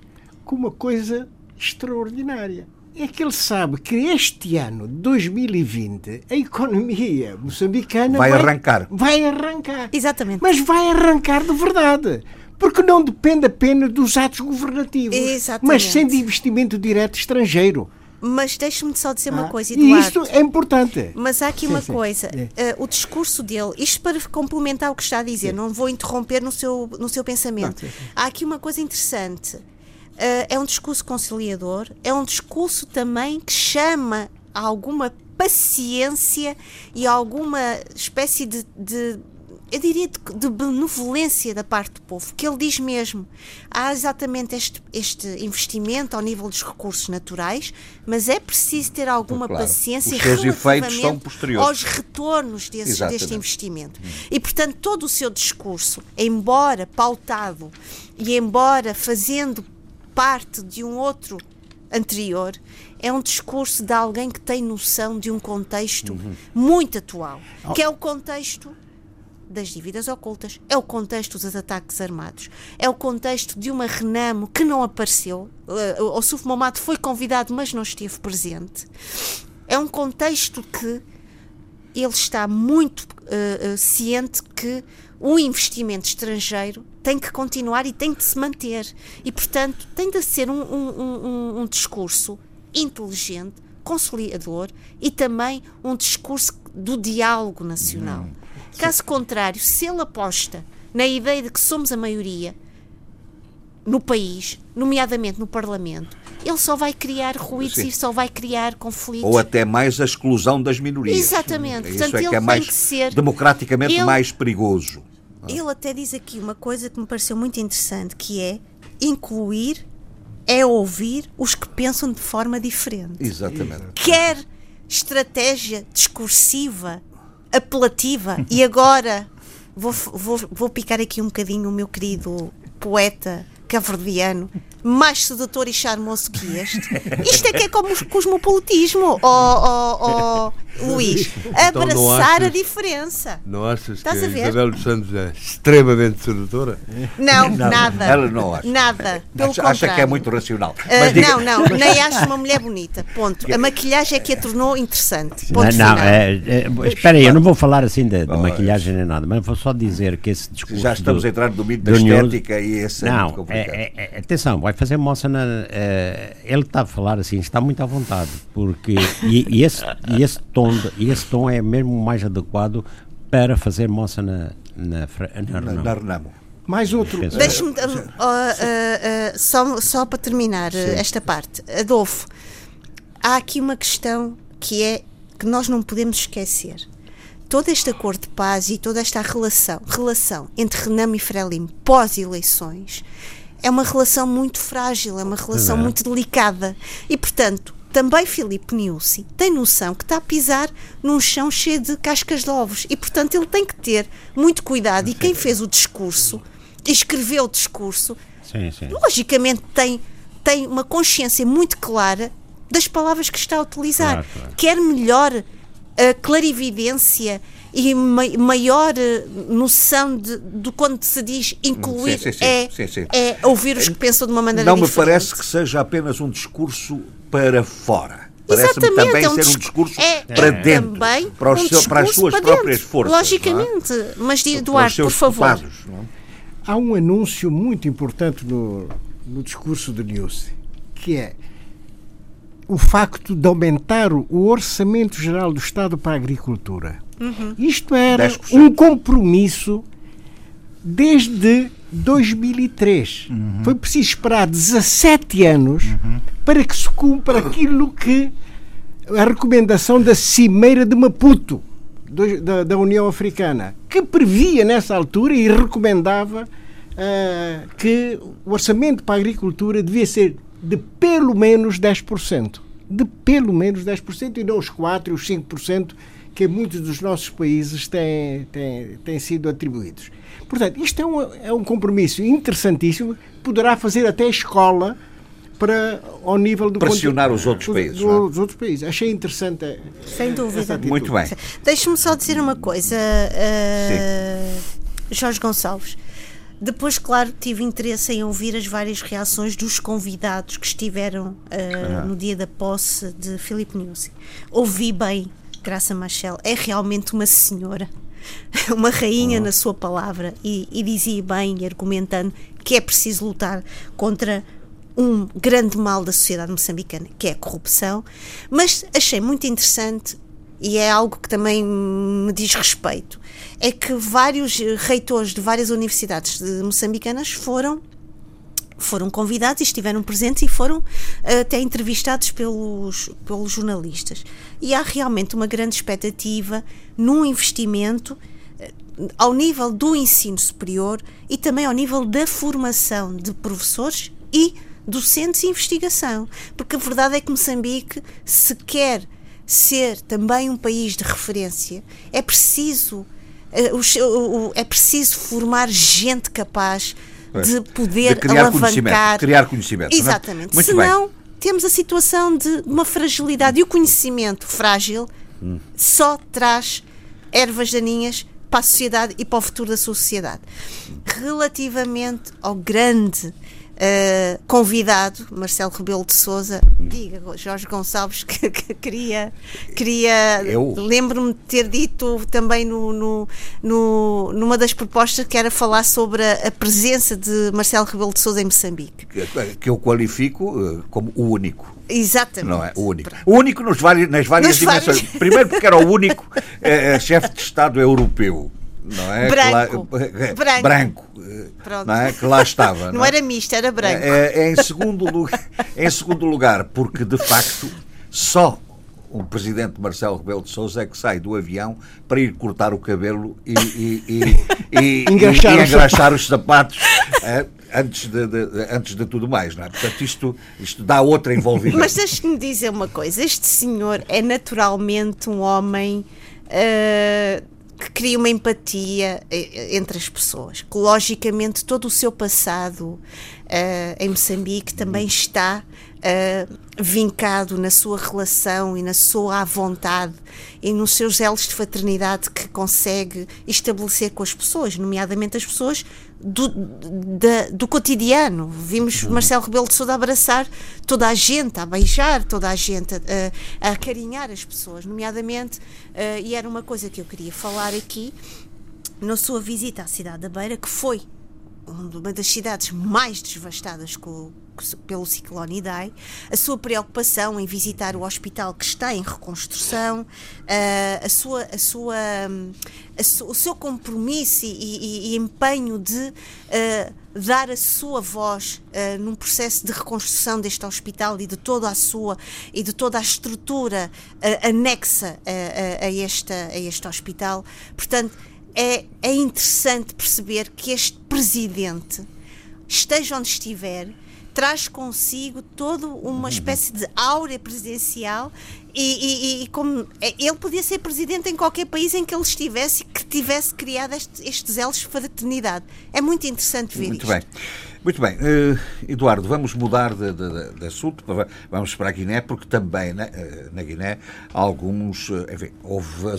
com uma coisa extraordinária é que ele sabe que este ano, 2020, a economia moçambicana Vai arrancar. Vai arrancar. Exatamente. Mas vai arrancar de verdade. Porque não depende apenas dos atos governativos, Exatamente. mas sem de investimento direto estrangeiro. Mas deixe-me só dizer uma Ah, coisa, e Eduardo. isto é importante. Mas há aqui Sim, uma sim. coisa, É. eh, o discurso dele, isto para complementar o que está a dizer, não vou interromper no seu, no seu pensamento. Não, sim, sim. Há aqui uma coisa interessante. Eh, é um discurso conciliador, é um discurso também que chama a alguma paciência e alguma espécie de, de- eu diria, de, de benevolência da parte do povo, que ele diz mesmo. Há exatamente este, este investimento ao nível dos recursos naturais, mas é preciso ter alguma Claro. paciência relativamente aos retornos desse, deste investimento. E, portanto, todo o seu discurso, embora pautado e embora fazendo parte de um outro anterior, é um discurso de alguém que tem noção de um contexto muito atual, que é o contexto das dívidas ocultas, é o contexto dos ataques armados, é o contexto de uma Renamo que não apareceu, uh, o Suf Momad foi convidado, mas não esteve presente. É um contexto que ele está muito uh, uh, ciente que o investimento estrangeiro tem que continuar e tem de se manter. E, portanto, tem de ser um, um- um- um discurso inteligente, conciliador e também um discurso do diálogo nacional. Caso contrário, se ele aposta na ideia de que somos a maioria no país, nomeadamente no Parlamento, ele só vai criar ruídos Sim. e só vai criar conflitos. Ou até mais a exclusão das minorias. Exatamente. Isso Portanto, é ele que é mais que ser- democraticamente ele- mais perigoso. Ele até diz aqui uma coisa que me pareceu muito interessante, que é incluir é ouvir os que pensam de forma diferente. Exatamente. Quer estratégia discursiva, apelativa, e agora vou, vou, vou picar aqui um bocadinho o meu querido poeta caverdiano, mais sedutor e charmoso que este. Isto é que é como o cosmopolitismo, ó ó, ó, Luís. Então não Abraçar a diferença. Não achas Estás que a ver? Isabel dos Santos é extremamente sedutora? Não, nada. Ela não acha. Nada. Pelo Acha, acha que é muito racional. Mas diga- não, não, nem acho uma mulher bonita. Ponto. A maquilhagem é que a tornou interessante. Ponto Não, não, final. é, é, espera aí, eu não vou falar assim de, de maquilhagem nem nada, mas vou só dizer que esse discurso. Já estamos do- a entrar no domínio da estética e esse é muito Não, complicado. é, é- é- atenção, vai fazer moça na. é, ele está a falar assim, está muito à vontade, porque. E, e esse, e esse, tom, de- e esse tom é mesmo mais adequado para fazer moça na. Na, na, Na, na Renamo. Mais outro. Deixe-me, ah, ah, ah, só, só para terminar ah, esta parte. Adolfo, há aqui uma questão que é que nós não podemos esquecer. Todo este acordo de paz e toda esta relação, relação entre Renamo e Frelimo pós-eleições é uma relação muito frágil, é uma relação muito delicada. E, portanto, também Filipe Niusi tem noção que está a pisar num chão cheio de cascas de ovos. E, portanto, ele tem que ter muito cuidado. E quem fez o discurso, escreveu o discurso, Sim, sim. logicamente tem, tem uma consciência muito clara das palavras que está a utilizar. Claro, claro. Quer melhor a clarividência e ma- maior eh, noção de, de quando se diz incluir Sim, sim, sim. É, Sim, sim. é ouvir os que pensam de uma maneira Não me diferente. parece que seja apenas um discurso para fora. Parece-me Exatamente, também é um ser um discu- discurso é- para é dentro, também para, os um seu- para as suas para próprias dentro, forças. não é? Logicamente. Mas, Para os Eduardo, por favor. não é? Há um anúncio muito importante no, no discurso de Nilce, que é o facto de aumentar o o orçamento geral do Estado para a agricultura. Isto era 10%. um compromisso desde 2003. Foi preciso esperar 17 anos para que se cumpra aquilo que a recomendação da Cimeira de Maputo do- da, da União Africana, que previa nessa altura e recomendava ah, que o orçamento para a agricultura devia ser de pelo menos 10%. De pelo menos 10% e não os 4% e os 5% que muitos dos nossos países têm, têm, têm sido atribuídos. Portanto, isto é um, é um compromisso interessantíssimo, poderá fazer até escola para ao nível do Pressionar os outros países, não é? dos outros países. Achei interessante. Sem dúvida. Muito bem. Deixe-me só dizer uma coisa, uh, Jorge Gonçalves. Depois, claro, tive interesse em ouvir as várias reações dos convidados que estiveram uh, no dia da posse de Filipe Nuzzi. Ouvi bem Graça Machel, é realmente uma senhora, uma rainha na sua palavra. E, e dizia bem, argumentando que é preciso lutar contra um grande mal da sociedade moçambicana, que é a corrupção, mas achei muito interessante e é algo que também me diz respeito, é que vários reitores de várias universidades moçambicanas foram foram convidados e estiveram presentes e foram eh, até entrevistados pelos, pelos jornalistas. E há realmente uma grande expectativa num investimento eh, ao nível do ensino superior e também ao nível da formação de professores e docentes e investigação. Porque a verdade é que Moçambique, se quer ser também um país de referência, é preciso, eh, é preciso formar gente capaz de poder de criar alavancar. Conhecimento, criar conhecimento. É? Exatamente. Muito Senão, bem. temos a situação de uma fragilidade. E o conhecimento frágil hum. só traz ervas daninhas para a sociedade e para o futuro da sociedade. Relativamente ao grande Uh, convidado, Marcelo Rebelo de Souza, diga Jorge Gonçalves que, que queria, queria lembro-me de ter dito também no, no, no, numa das propostas que era falar sobre a, a, presença de Marcelo Rebelo de Souza em Moçambique. Que, que eu qualifico uh, como o único. Exatamente. Não é? O único. O único nos vários, nas várias nos dimensões. Vários... Primeiro porque era o único chefe de Estado europeu não é? Branco. Lá, branco. branco não é? Que lá estava. Não, não é? era misto, era branco. É, é, em, segundo lugar, em segundo lugar, porque de facto só o presidente Marcelo Rebelo de Sousa é que sai do avião para ir cortar o cabelo e, e, e, e engraxar, e, engraxar os sapatos. É, antes de, de, antes de tudo mais, não é? Portanto, isto, isto dá outra envolvimento. Mas deixe-me dizer uma coisa: este senhor é naturalmente um homem uh, que cria uma empatia eh, eh, entre as pessoas. Que, logicamente, todo o seu passado uh, em Moçambique também está uh, vincado na sua relação e na sua vontade e nos seus elos de fraternidade que consegue estabelecer com as pessoas, nomeadamente as pessoas do, da, do cotidiano. Vimos uhum. Marcelo Rebelo de Sousa abraçar toda a gente, a beijar toda a gente, a, a acarinhar as pessoas, nomeadamente, uh, e era uma coisa que eu queria falar aqui, na sua visita à cidade da Beira, que foi uma das cidades mais devastadas com, pelo ciclone Idai, a sua preocupação em visitar o hospital que está em reconstrução, a, sua, a sua, a o seu compromisso e, e, e empenho de uh, dar a sua voz uh, num processo de reconstrução deste hospital e de toda a sua e de toda a estrutura uh, anexa a, a, este, a este hospital. Portanto, é, é interessante perceber que este presidente, esteja onde estiver, traz consigo toda uma uhum. espécie de áurea presidencial e, e, e, como é, ele podia ser presidente em qualquer país em que ele estivesse que tivesse criado este, estes elos de fraternidade. É muito interessante ver muito isto. Bem. Muito bem, uh, Eduardo, vamos mudar de, de, de, assunto, vamos para a Guiné, porque também na, eh, na Guiné alguns, eh, enfim, houve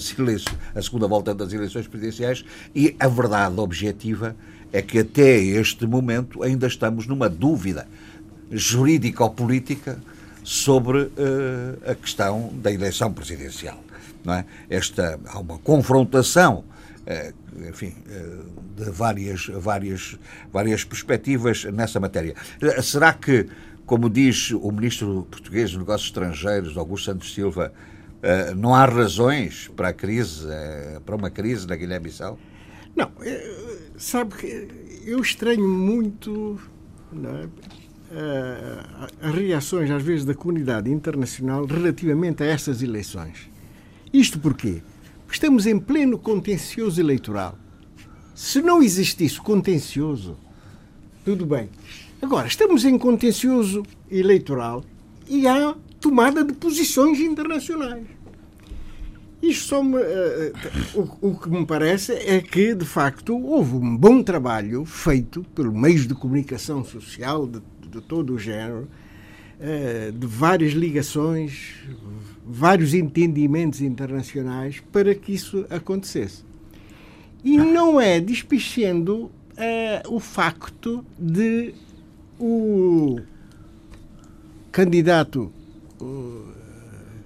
a segunda volta das eleições presidenciais e a verdade objetiva é que até este momento ainda estamos numa dúvida jurídica ou política sobre uh, a questão da eleição presidencial. Não é? Esta, há uma confrontação, uh, enfim, uh, de várias, várias, várias perspectivas nessa matéria. Será que, como diz o ministro português dos Negócios Estrangeiros, Augusto Santos Silva, não há razões para a crise, para uma crise na Guiné-Bissau? Não, sabe que eu estranho muito é? As reações, às vezes, da comunidade internacional relativamente a estas eleições. Isto porquê? Porque estamos em pleno contencioso eleitoral. Se não existisse contencioso, tudo bem. Agora, estamos em contencioso eleitoral e há tomada de posições internacionais. Isto só me, uh, o, o, que me parece é que, de facto, houve um bom trabalho feito pelos meios de comunicação social de, de todo o género, uh, de várias ligações, vários entendimentos internacionais para que isso acontecesse. E não é despichando uh, o facto de o candidato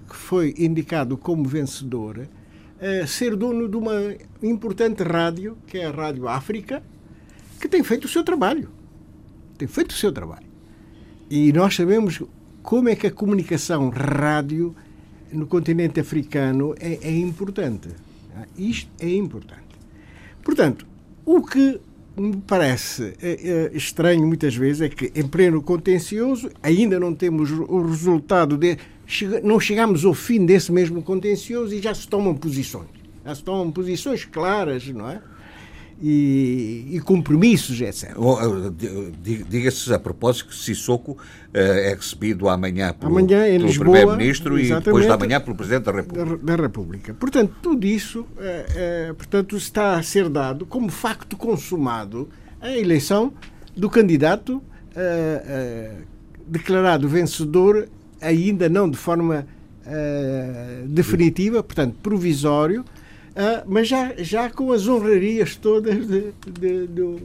que foi indicado como vencedor uh, ser dono de uma importante rádio, que é a Rádio África, que tem feito o seu trabalho. Tem feito o seu trabalho. E nós sabemos como é que a comunicação rádio no continente africano é, é importante. Isto é importante. Portanto, o que me parece é, é estranho muitas vezes é que, em pleno contencioso, ainda não temos o resultado de. Não chegamos ao fim desse mesmo contencioso e já se tomam posições. Já se tomam posições claras, não é? E, e compromissos, etc. Diga-se a propósito que Sissoko é recebido amanhã pelo, amanhã pelo Primeiro-Ministro e depois da manhã pelo Presidente da República. Da, da República. Portanto, tudo isso é, é, portanto, está a ser dado como facto consumado a eleição do candidato é, declarado vencedor, ainda não de forma definitiva, portanto, provisório, Uh, mas já, já com as honrarias todas de, de, de,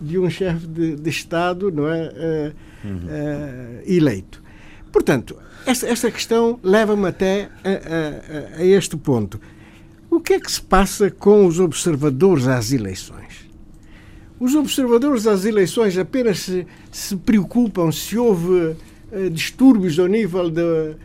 de um chefe de, de, Estado não é? Uh, uhum. uh, eleito. Portanto, essa, essa questão leva-me até a, a, a, este ponto. O que é que se passa com os observadores às eleições? Os observadores às eleições apenas se, se preocupam se houve distúrbios ao nível de,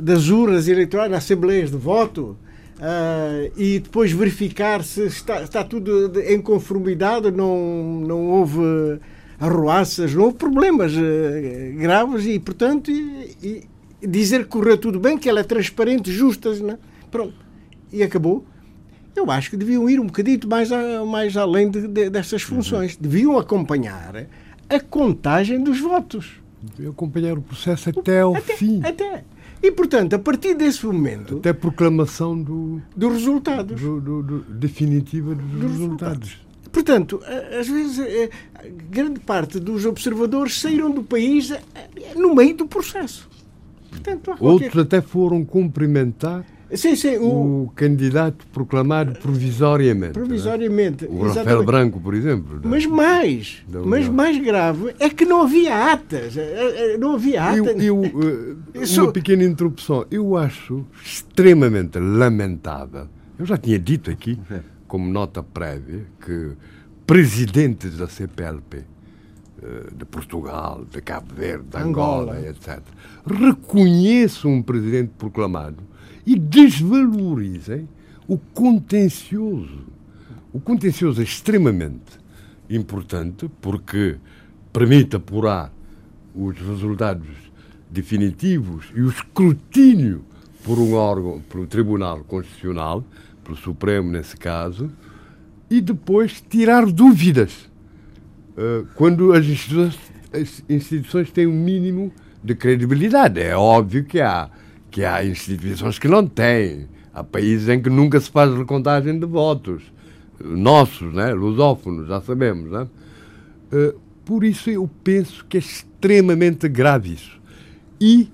das urnas eleitorais, nas assembleias de voto, Uh, e depois verificar se está, está tudo em conformidade, não, não houve arruaças, não houve problemas uh, graves e, portanto, e, e dizer que correu tudo bem, que ela é transparente, justa, né? pronto, e acabou. Eu acho que deviam ir um bocadito mais, a, mais além de, de, dessas funções. Uhum. Deviam acompanhar a contagem dos votos. Deviam acompanhar o processo até ao até, fim. Até. E, portanto, a partir desse momento. Até proclamação do, dos resultados. Do, do, do definitiva dos, dos resultados. resultados. Portanto, às vezes, é, grande parte dos observadores saíram do país é, no meio do processo. Portanto, Outros qualquer... até foram cumprimentar Sim, sim, o... o... candidato proclamado provisoriamente. É? Provisoriamente. O Rafael Branco, por exemplo. Da, mas mais, mas mais grave é que não havia atas. É, é, não havia atas. Eu, eu, uma pequena interrupção. Eu acho extremamente lamentável. Eu já tinha dito aqui, como nota prévia, que presidentes da CPLP eh, de Portugal, de Cabo Verde, de Angola, Angola etc., reconheçam um presidente proclamado e desvalorizem o contencioso. O contencioso é extremamente importante porque permite apurar os resultados definitivos e o escrutínio por um órgão, pelo Tribunal Constitucional, pelo Supremo nesse caso, e depois tirar dúvidas uh, quando as instituições, as instituições têm um mínimo de credibilidade. É óbvio que há que há instituições que não têm. Há países em que nunca se faz recontagem de votos. Nossos, né? lusófonos, já sabemos. Né? Uh, por isso eu penso que é extremamente grave isso. E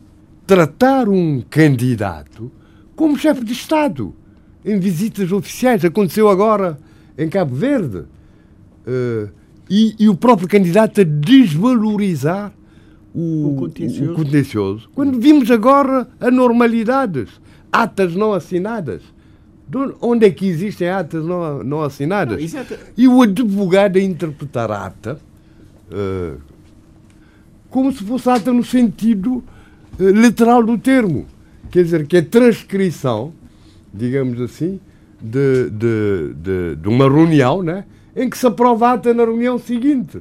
tratar um candidato como chefe de Estado, em visitas oficiais. Aconteceu agora em Cabo Verde. Uh, e, e, o próprio candidato a desvalorizar o, o, contencioso. o contencioso. Quando vimos agora anormalidades, atas não assinadas. Onde é que existem atas não, não assinadas? Não, e o advogado a interpretar a ata uh, como se fosse ata no sentido uh, literal do termo. Quer dizer, que é transcrição, digamos assim, de, de, de, de uma reunião né, em que se aprova a ata na reunião seguinte.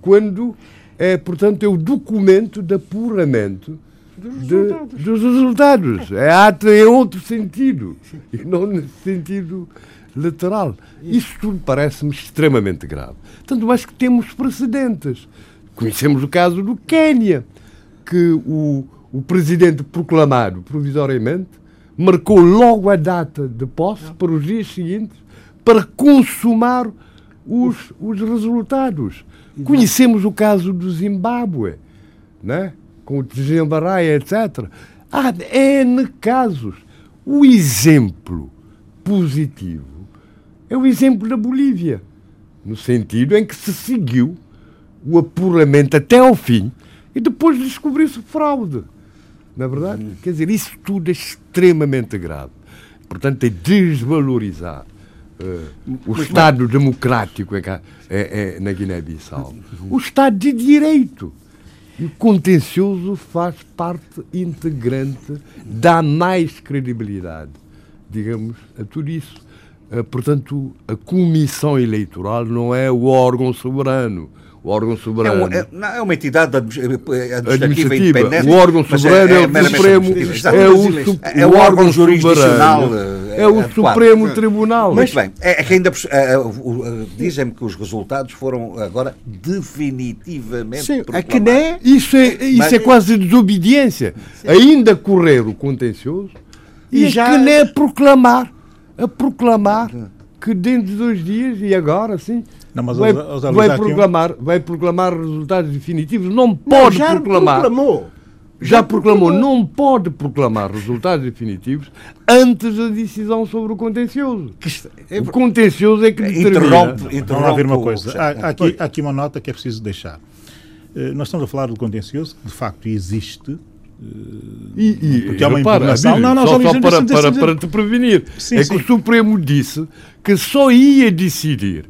Quando é, portanto, é o documento de apuramento dos resultados. De, dos resultados. É ato em outro sentido, e não nesse sentido lateral. Isso tudo parece-me extremamente grave. Tanto mais que temos precedentes. Conhecemos o caso do Quênia, que o, o presidente proclamado provisoriamente marcou logo a data de posse para os dias seguintes para consumar os, os resultados. Conhecemos o caso do Zimbábue, né? com o Tjembarai, etc. Há N casos. O exemplo positivo é o exemplo da Bolívia. no sentido em que se seguiu o apuramento até ao fim e depois descobriu-se fraude. Na é verdade? Quer dizer, isso tudo é extremamente grave. Portanto, é desvalorizar o Estado democrático é, é, é na Guiné-Bissau. O Estado de Direito. E o contencioso faz parte integrante, dá mais credibilidade, digamos, a tudo isso. Uh, portanto, a comissão eleitoral não é o órgão soberano o órgão soberano. É, um, é, é uma entidade administrativa, administrativa independente. O órgão soberano é, é, o Supremo. É o, é o órgão jurisdicional. É o Supremo Tribunal. Muito bem. É, que ainda dizem-me que os resultados foram agora definitivamente. Sim, é que nem. Isso é, isso Mas, é quase desobediência. Sim. Ainda correr o contencioso e, e já... que nem proclamar. A proclamar que dentro de dois dias, e agora, sim, não, mas vai, os, os vai, proclamar, vai proclamar resultados definitivos. Não pode não, já proclamar. Proclamou. Já, já proclamou. proclamou. Não pode proclamar resultados definitivos antes da decisão sobre o contencioso. É... O contencioso é que determina. Interrompe, interrompe Vamos lá ver uma coisa. Há, aqui, há aqui uma nota que é preciso deixar. Uh, nós estamos a falar do contencioso, que de facto existe, e, e, porque há uma repara, impugnação. Não, não, só, só para, para, para, te prevenir. Sim, é sim. que o Supremo disse que só ia decidir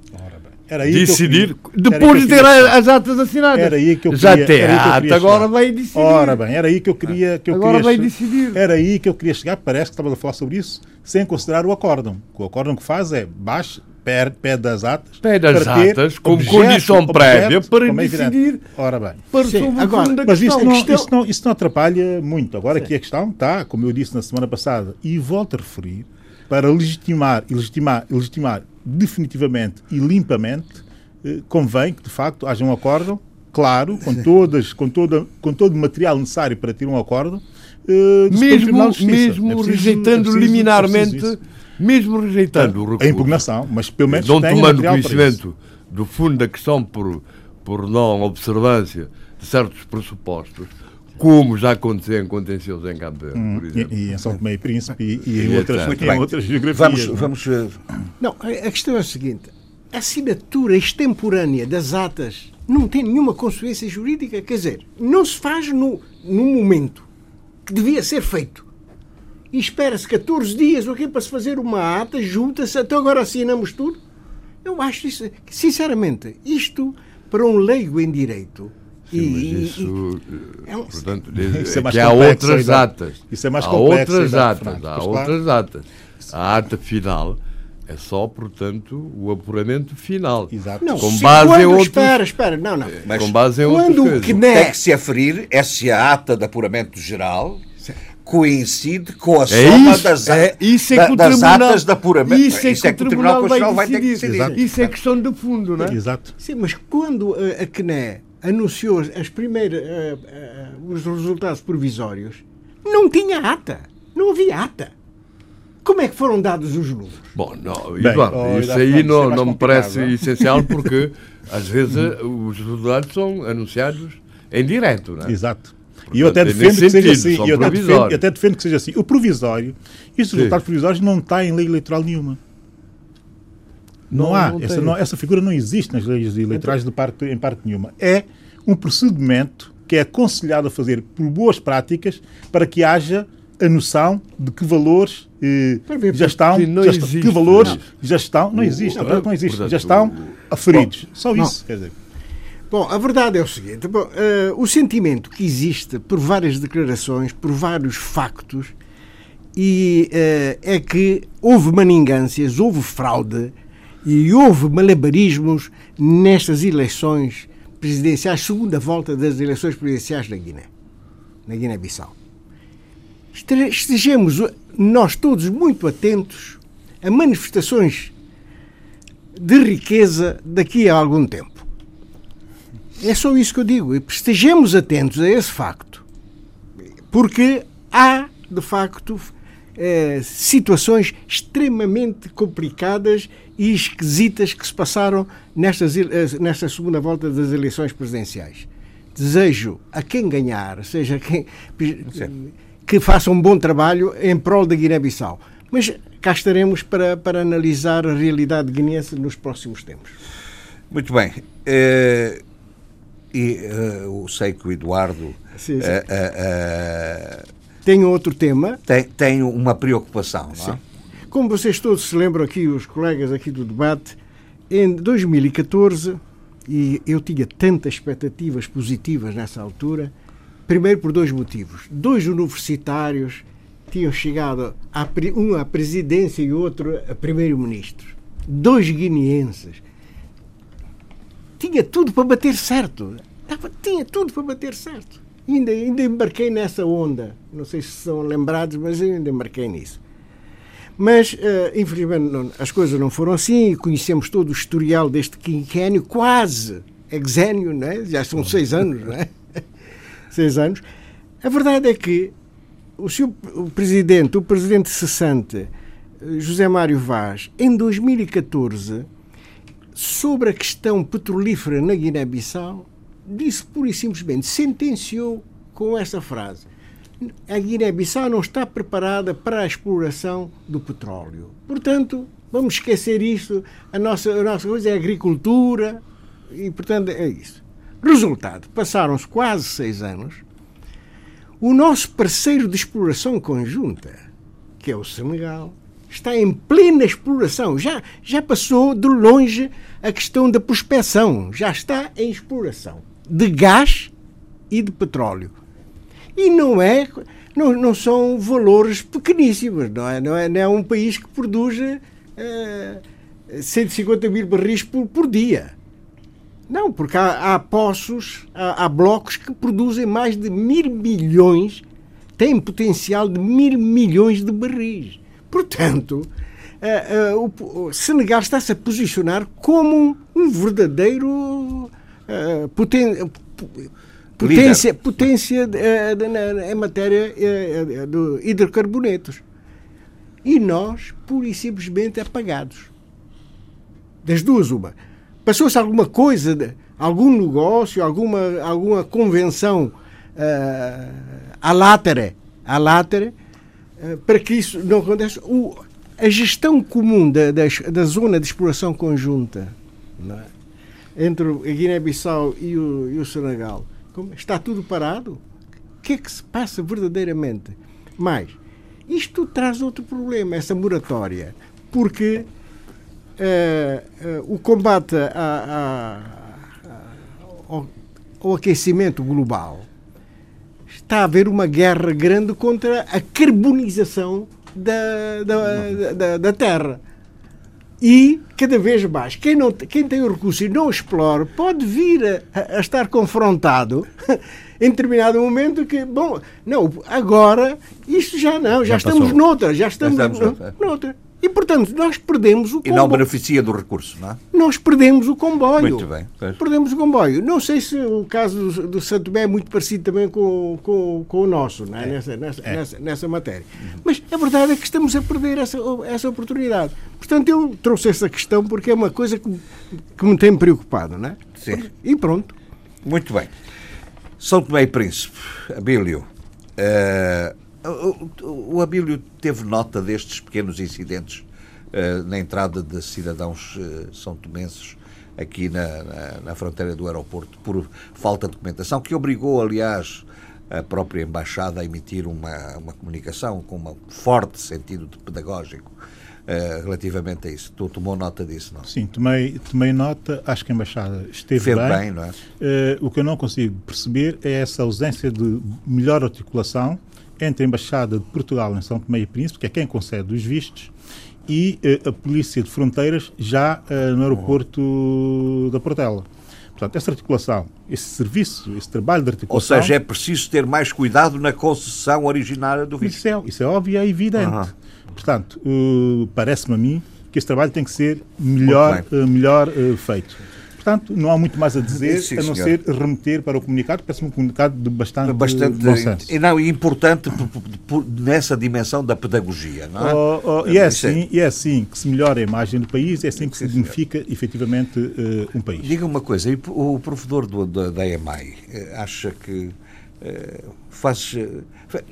era aí decidir que eu, depois de ter as atas assinadas. Era aí que eu queria, Já tem a ata, agora vai decidir. Ora bem, era aí que eu queria que eu Agora queria, vai decidir. Era aí que eu queria chegar, parece que estava a falar sobre isso, sem considerar o acórdão. O acórdão que faz é baixa, pede as atas. Pede as atas como objeto, condição prévia para é decidir. Ora bem. Para Sim, agora, mas isso não, isso, não, isso não atrapalha muito. Agora Sim. aqui a questão está, como eu disse na semana passada, e volto a referir, para legitimar, legitimar, legitimar definitivamente e limpamente eh, convém que, de facto, haja um acordo claro, com, todas, com, toda, com todo o material necessário para ter um acordo. Uh, mesmo mesmo é preciso, rejeitando é preciso, liminarmente, é mesmo rejeitando a, o recurso. A impugnação, mas pelo menos não tomando conhecimento do fundo da questão por, por não observância de certos pressupostos, como já aconteceu em contenciosos em Cabo Verde, hum, por exemplo. E, e em São Tomé e Príncipe e, e, em, outras, em outras geografias. Vamos, vamos... Eh, não, a questão é a seguinte a assinatura extemporânea das atas não tem nenhuma consequência jurídica, quer dizer, não se faz no, no momento que devia ser feito. E espera-se 14 dias okay, para se fazer uma ata, junta-se, até agora assinamos tudo. Eu acho isso, sinceramente, isto para um leigo em direito. Sim, e, isso, e, é um, portanto, isso é, é que há outras atas. Isso é mais há complexo. Outras atas, há outras atas. A ata final é só, portanto, o apuramento final. Exato. Não, com base quando, em outros... Espera, espera, não, não. Mas com base em quando outras que Tem que se aferir é se a ata de apuramento geral coincide com a é soma isso, das, é, isso é da, das atas de apuramento. Isso é, isso que, é que o Tribunal, Constitucional vai, vai, ter que decidir. Exato. Isso é questão de fundo, não é? Exato. Sim, mas quando a, a CNE anunciou as primeiras, uh, uh, os resultados provisórios, não tinha ata. Não havia ata. Como é que foram dados os números? Bom, não, Bem, Eduardo, oh, isso aí não, não me parece não? essencial porque às vezes os resultados são anunciados em direto. Não é? Exato. Portanto, e eu até defendo que seja assim. Eu até, defendo, eu até defendo que seja assim. O provisório, estes resultados provisórios não está em lei eleitoral nenhuma. Não, não há. Não essa, não, essa, figura não existe nas leis eleitorais de parte, em parte nenhuma. É um procedimento que é aconselhado a fazer por boas práticas para que haja a noção de que valores eh, já estão, já que valores não. já estão, não existe, não, não existe, portanto, já estão aferidos. Bom, Só isso, quer dizer. Bom, a verdade é o seguinte: bom, uh, o sentimento que existe por várias declarações, por vários factos, e uh, é que houve maningâncias, houve fraude e houve malabarismos nestas eleições presidenciais, segunda volta das eleições presidenciais na Guiné, na Guiné-Bissau estejamos nós todos muito atentos a manifestações de riqueza daqui a algum tempo. É só isso que eu digo. Estejamos atentos a esse facto. Porque há, de facto, eh, situações extremamente complicadas e esquisitas que se passaram nestas, eh, nesta segunda volta das eleições presidenciais. Desejo a quem ganhar, seja quem. Sim que faça um bom trabalho em prol da Guiné-Bissau. Mas cá estaremos para, para analisar a realidade guineense nos próximos tempos. Muito bem. Uh, e uh, eu sei que o Eduardo sim, sim. Uh, tem outro tema. Tem, tem uma preocupação, não é? Como vocês todos se lembram aqui, os colegas aqui do debate, em 2014, e eu tinha tantas expectativas positivas nessa altura, primeiro por dois motivos. Dois universitários tinham chegado, a, um à presidência e outro a primeiro-ministro. Dois guineenses. Tinha tudo para bater certo. Tinha tudo para bater certo. Ainda, ainda embarquei nessa onda. Não sei se são lembrados, mas eu ainda embarquei nisso. Mas, uh, infelizmente, não, as coisas não foram assim. Conhecemos todo o historial deste quinquênio, quase exênio, é? já são seis anos, não é? seis anos. A verdade é que o, seu, o presidente, o presidente cessante, José Mário Vaz, em 2014, sobre a questão petrolífera na Guiné-Bissau, disse pura e simplesmente, sentenciou com essa frase: a Guiné-Bissau não está preparada para a exploração do petróleo. Portanto, vamos esquecer isso. A nossa, a nossa coisa é agricultura e, portanto, é isso. Resultado: passaram-se quase seis anos. O nosso parceiro de exploração conjunta, que é o Senegal, está em plena exploração. Já, já passou de longe a questão da prospecção. Já está em exploração de gás e de petróleo. E não é não, não são valores pequeníssimos, não é? Não é, não é um país que produz uh, eh, 150 mil barris por, por dia. Não, porque há, há poços, há, há, blocos que produzem mais de mil milhões, têm potencial de mil milhões de barris. Portanto, uh, uh, o, o Senegal está-se a posicionar como um verdadeiro uh, poten potência, potência em matéria de hidrocarbonetos. E nós, pura e simplesmente, apagados. Das duas, uma. Passou-se alguma coisa, algum negócio, alguma, alguma convenção uh, à látera, à látera uh, para que isso não aconteça. O, a gestão comum da, da, da zona de exploração conjunta é? entre a Guiné-Bissau e o, e o Senegal está tudo parado? O que é que se passa verdadeiramente? Mas isto traz outro problema, essa moratória, porque uh, uh, o combate a, a, a, ao, ao aquecimento global está a haver uma guerra grande contra a carbonização da, da, da, da Terra. E cada vez mais, quem, não, quem tem o recurso e não explora, pode vir a, a estar confrontado em determinado momento que, bom, não, agora isto já não, já, já estamos passou. noutra, já estamos, já estamos noutra. noutra. E, portanto, nós perdemos o comboio. E não beneficia do recurso, não é? Nós perdemos o comboio. Muito bem. Pois. Perdemos o comboio. Não sei se o caso do, do Santo Tomé é muito parecido também com, com, com o nosso, não é? é. Nessa, nessa, é. nessa, nessa, matéria. Mas a verdade é que estamos a perder essa, essa oportunidade. Portanto, eu trouxe essa questão porque é uma coisa que, que me tem preocupado, não é? Sim. E pronto. Muito bem. São Tomé e Príncipe, Abílio. Uh, o, Abílio teve nota destes pequenos incidentes uh, na entrada de cidadãos uh, são tomenses aqui na, na, na, fronteira do aeroporto por falta de documentação, que obrigou, aliás, a própria Embaixada a emitir uma, uma comunicação com um forte sentido pedagógico uh, relativamente a isso. Tu tomou nota disso, não? Sim, tomei, tomei nota. Acho que a Embaixada esteve bem. bem não é? Uh, o que eu não consigo perceber é essa ausência de melhor articulação entre a Embaixada de Portugal em São Tomé e Príncipe, que é quem concede os vistos, e uh, a Polícia de Fronteiras já uh, no aeroporto da Portela. Portanto, essa articulação, esse serviço, esse trabalho de articulação... Ou seja, é preciso ter mais cuidado na concessão originária do visto. Isso é, isso é óbvio e é evidente. Uhum. Portanto, uh, parece-me a mim que esse trabalho tem que ser melhor, melhor feito. Portanto, não há muito mais a dizer, Sim, a não senhor. ser remeter para o comunicado, parece-me um comunicado de bastante, bastante bom senso. E não, importante nessa dimensão da pedagogia, não é? Oh, oh, e, é assim, e é assim que se melhora a imagem do país, é assim que se dignifica efetivamente uh, um país. Diga uma coisa, o provedor do, da, da EMAI eh, acha que faz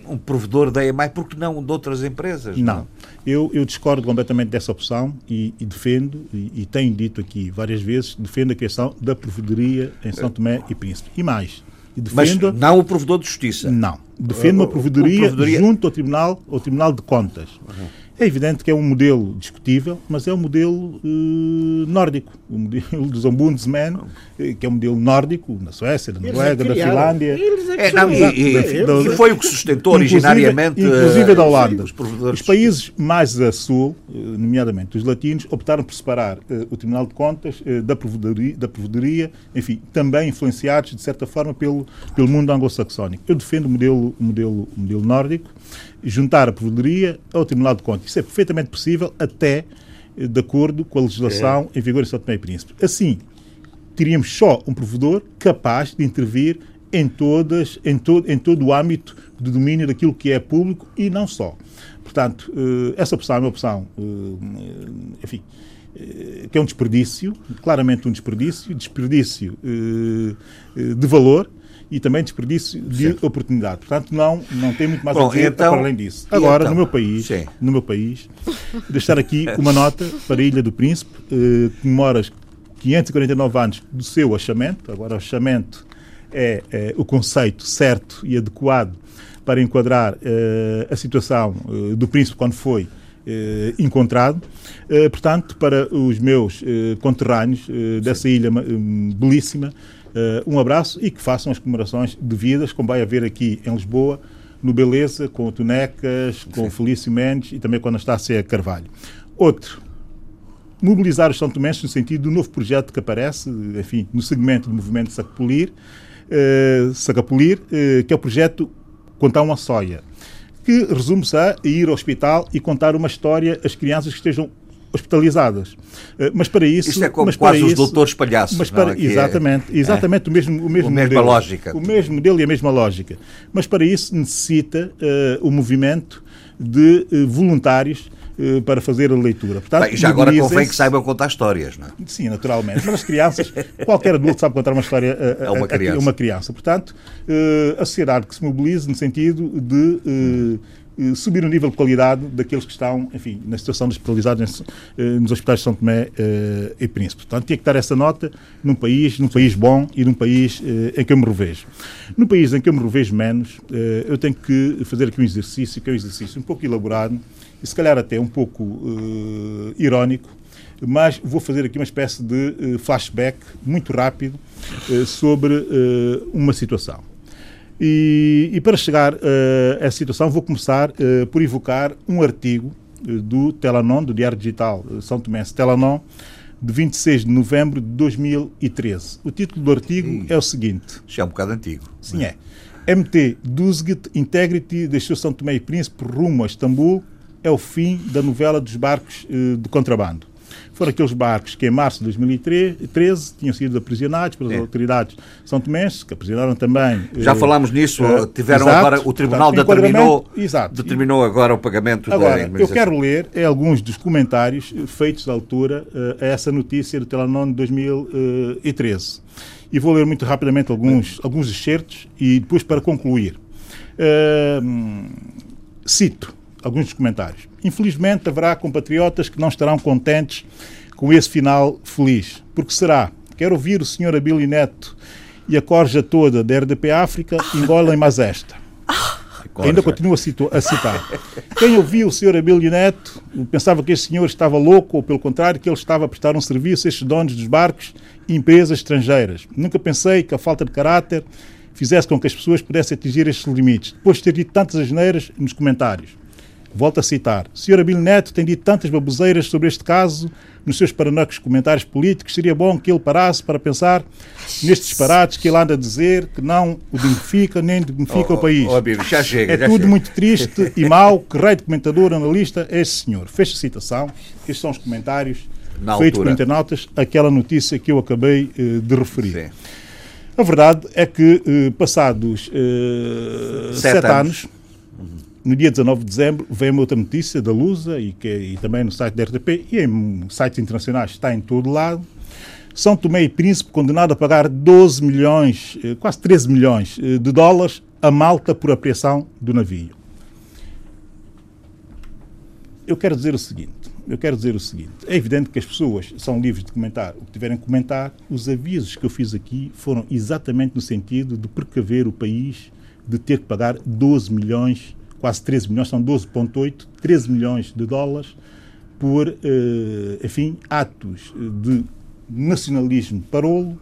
um provedor da EMAI, porque não de outras empresas? Não. não? Eu, eu, discordo completamente dessa opção e, e defendo, e, e, tenho dito aqui várias vezes, defendo a criação da provedoria em São Tomé e Príncipe. E mais, e defendo, Mas não o provedor de justiça? Não. Defendo uma provedoria, provedoria... junto ao Tribunal, ao Tribunal de Contas. Uhum. É evidente que é um modelo discutível, mas é um modelo uh, nórdico. O modelo dos ombudsman, eh, que é um modelo nórdico, na Suécia, na Noruega, da Finlândia. É, não, e, e, e, foi o que sustentou originariamente. Inclusive da Holanda. Os, os, países mais a sul, nomeadamente os latinos, optaram por separar uh, o Tribunal de Contas uh, da, provedoria, da provedoria, enfim, também influenciados, de certa forma, pelo, pelo mundo anglo-saxónico. Eu defendo o modelo, o modelo, o modelo nórdico juntar a provedoria ao Tribunal de Contas. Isso é perfeitamente possível, até eh, de acordo com a legislação é. em vigor em São Tomé e Príncipe. Assim, teríamos só um provedor capaz de intervir em, todas, em, todo, em todo o âmbito de domínio daquilo que é público e não só. Portanto, eh, essa opção é uma opção, eh, enfim, que é um desperdício, claramente um desperdício, desperdício de valor, e também desperdício de Sim. oportunidade. Portanto, não, não tem muito mais Bom, a dizer então, para além disso. Agora, então? no meu país, Sim. no meu país, deixar aqui uma nota para a Ilha do Príncipe, eh, comemora 549 anos do seu achamento. Agora, o achamento é, é o conceito certo e adequado para enquadrar eh, a situação eh, do príncipe quando foi eh, encontrado. Eh, portanto, para os meus eh, conterrâneos dessa ilha belíssima, uh, um abraço e que façam as comemorações devidas, como vai haver aqui em Lisboa, no Beleza, com o Tunecas, com Sim. o Felício Mendes e também com a Anastácia Carvalho. Outro, mobilizar os São Tomenses no sentido do novo projeto que aparece, enfim, no segmento do movimento Sacapolir, uh, Sacapolir uh, que é o projeto Contar uma Soia, que resume-se a ir ao hospital e contar uma história às crianças que estejam hospitalizadas. Eh, mas para isso. Isto é como mas quase os doutores palhaços. Mas para, é? exatamente, é, exatamente é. o mesmo, o mesmo modelo, lógica. O mesmo modelo e a mesma lógica. Mas para isso necessita uh, o movimento de uh, voluntários para fazer a leitura. Portanto, Bem, já agora convém que saibam contar histórias, não é? Sim, naturalmente. Mas as crianças, qualquer adulto sabe contar uma história a, a, a, uma, criança. a uma criança. Portanto, a sociedade que se mobilize no sentido de subir o nível de qualidade daqueles que estão, enfim, na situação de hospitalizados eh, nos hospitais de São Tomé eh, e Príncipe. Portanto, tinha que dar essa nota num país, num país bom e num país em que eu me revejo. No país em que eu me revejo menos, eu tenho que fazer aqui um exercício, que é um exercício um pouco elaborado e se calhar até um pouco irónico, mas vou fazer aqui uma espécie de flashback muito rápido sobre uma situação. E, e para chegar uh, a essa situação, vou começar uh, por evocar um artigo uh, do Telanon, do Diário Digital São Tomé Telanon, de 26 de novembro de 2013. O título do artigo Sim. é o seguinte. Já é um bocado antigo. Sim, é. é. MT Duzget Integrity deixou São Tomé e Príncipe rumo a Istambul. É o fim da novela dos barcos de contrabando foram aqueles barcos que em março de 2013 tinham sido aprisionados pelas é. autoridades são tomenses, que aprisionaram também... Já eh, falámos nisso, uh, tiveram exato, agora, o Tribunal portanto, determinou, exato. determinou agora o pagamento agora, da eu quero ler é, alguns dos comentários feitos à altura a essa notícia do Telanon de 2013. E vou ler muito rapidamente alguns, alguns excertos e depois para concluir. Uh, cito alguns dos comentários. Infelizmente, haverá compatriotas que não estarão contentes com esse final feliz. Porque será? Quero ouvir o Sr. Abílio Neto e a corja toda da RDP África engolem mais esta. Ainda continuo a, a, citar. Quem ouviu o Sr. Abílio Neto pensava que este senhor estava louco, ou pelo contrário, que ele estava a prestar um serviço a estes donos dos barcos e empresas estrangeiras. Nunca pensei que a falta de caráter fizesse com que as pessoas pudessem atingir estes limites. Depois de ter dito tantas asneiras nos comentários. Volto a citar. Sr. Abílio Neto tem dito tantas baboseiras sobre este caso nos seus paranocos comentários políticos. Seria bom que ele parasse para pensar nestes disparates que ele anda a dizer que não o dignifica nem dignifica oh, o país. Oh, Abílio, já chega, é já tudo chega. muito triste e mau. Que rei de comentador, analista é esse senhor. Fecha a citação. Estes são os comentários Na feitos por internautas aquela notícia que eu acabei uh, de referir. Sim. A verdade é que, uh, passados uh, sete, sete, anos, anos no dia 19 de dezembro veio outra notícia da Lusa e, que, e também no site da RTP e em sites internacionais está em todo lado. São Tomé e Príncipe condenado a pagar 12 milhões, eh, quase 13 milhões eh, de dólares a malta por apreensão do navio. Eu quero dizer o seguinte, eu quero dizer o seguinte, é evidente que as pessoas são livres de comentar o que tiverem a comentar, os avisos que eu fiz aqui foram exatamente no sentido de precaver o país de ter que pagar 12 milhões, quase 13 milhões, são 12.8, 13 milhões de dólares por, eh, enfim, atos de nacionalismo parolo,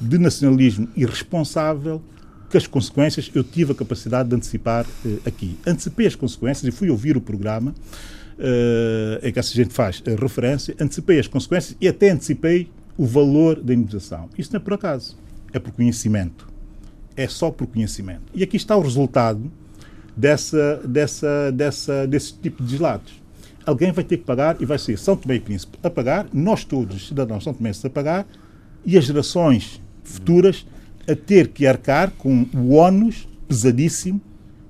de nacionalismo irresponsável, que as consequências eu tive a capacidade de antecipar eh, aqui. Antecipei as consequências e fui ouvir o programa uh, em que essa gente faz referência, antecipei as consequências e até antecipei o valor da indemnização. Isso não é por acaso, é por conhecimento. É só por conhecimento. E aqui está o resultado dessa, dessa, dessa, desse tipo de deslatos. Alguém vai ter que pagar e vai ser São Tomé e Príncipe a pagar, nós todos, os cidadãos São Tomé a pagar e as gerações futuras a ter que arcar com o ónus pesadíssimo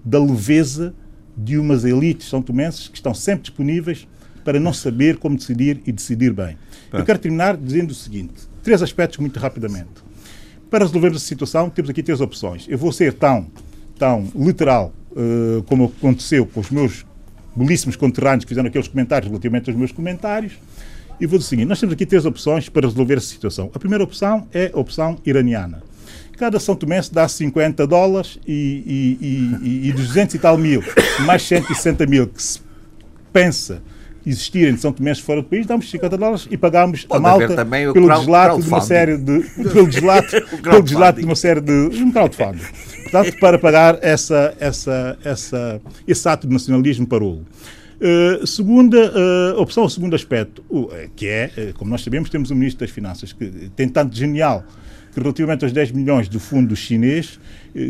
da leveza de umas elites são tomenses que estão sempre disponíveis para não saber como decidir e decidir bem. Eu quero terminar dizendo o seguinte: três aspectos muito rapidamente. Para resolvermos a situação, temos aqui três opções. Eu vou ser tão, tão literal uh, como aconteceu com os meus belíssimos conterrâneos que fizeram aqueles comentários relativamente aos meus comentários. E vou dizer o seguinte: nós temos aqui três opções para resolver essa situação. A primeira opção é a opção iraniana. Cada São Tomé dá 50 dólares e, e, e, e dos 200 e tal mil, mais 160 mil que se pensa existirem de São Tomé fora do país, damos 50 dólares e pagamos Pode a malta pelo deslato de uma série de pelo deslato, pelo deslato de uma série de um crowdfunding. Portanto, para pagar essa, essa, essa, esse ato de nacionalismo parolo. Uh, segunda uh, opção, o segundo aspecto, uh, que é, como nós sabemos, temos o Ministro das Finanças que tem tanto genial que relativamente aos 10 milhões do fundo chinês,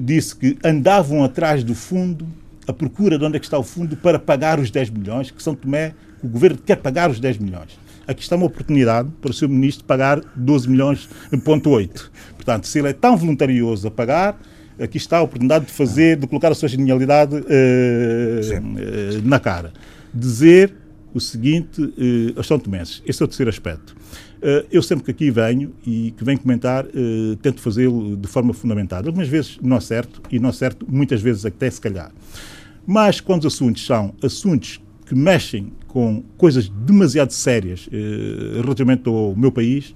disse que andavam atrás do fundo, à procura de onde é que está o fundo, para pagar os 10 milhões, que São Tomé, o governo quer pagar os 10 milhões. Aqui está uma oportunidade para o seu ministro pagar 12 milhões, ponto 8. Portanto, se ele é tão voluntarioso a pagar, aqui está a oportunidade de fazer, de colocar a sua genialidade uh, uh, na cara. Dizer o seguinte uh, aos São Tomenses. Esse é o terceiro aspecto. Uh, eu sempre que aqui venho e que venho comentar, uh, tento fazê-lo de forma fundamentada. Algumas vezes não acerto e não acerto muitas vezes até se calhar. Mas quando os assuntos são assuntos que mexem com coisas demasiado sérias uh, relativamente ao meu país,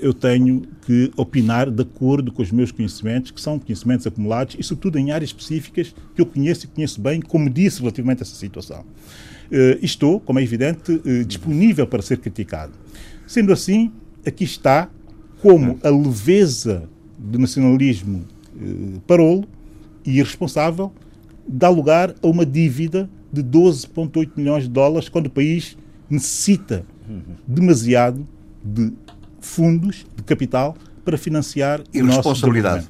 eu tenho que opinar de acordo com os meus conhecimentos, que são conhecimentos acumulados e, sobretudo, em áreas específicas que eu conheço e conheço bem, como disse relativamente a essa situação. estou, como é evidente, disponível para ser criticado. Sendo assim, aqui está como a leveza do nacionalismo eh, parolo e irresponsável dá lugar a uma dívida de 12,8 milhões de dólares quando o país necessita demasiado de fundos, de capital, para financiar e o nosso responsabilidade.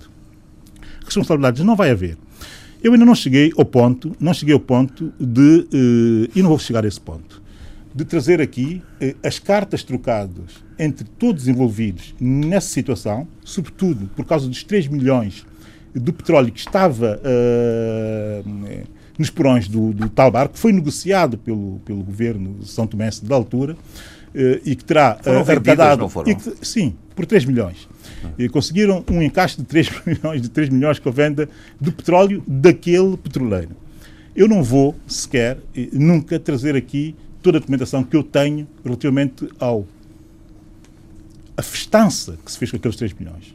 Responsabilidades não vai haver. Eu ainda não cheguei ao ponto, não cheguei ao ponto de, uh, e não vou chegar a esse ponto, de trazer aqui eh, as cartas trocadas entre todos os envolvidos nessa situação, sobretudo por causa dos 3 milhões do petróleo que estava uh, nos porões do, do, tal barco, que foi negociado pelo, pelo governo de São Tomé da altura, uh, e que terá foram uh, arrecadado. Não foram? Que, sim, por 3 milhões. E conseguiram um encaixe de 3 milhões, de 3 milhões com a venda do petróleo daquele petroleiro. Eu não vou sequer, nunca, trazer aqui toda a documentação que eu tenho relativamente ao a festança que se fez com aqueles 3 milhões.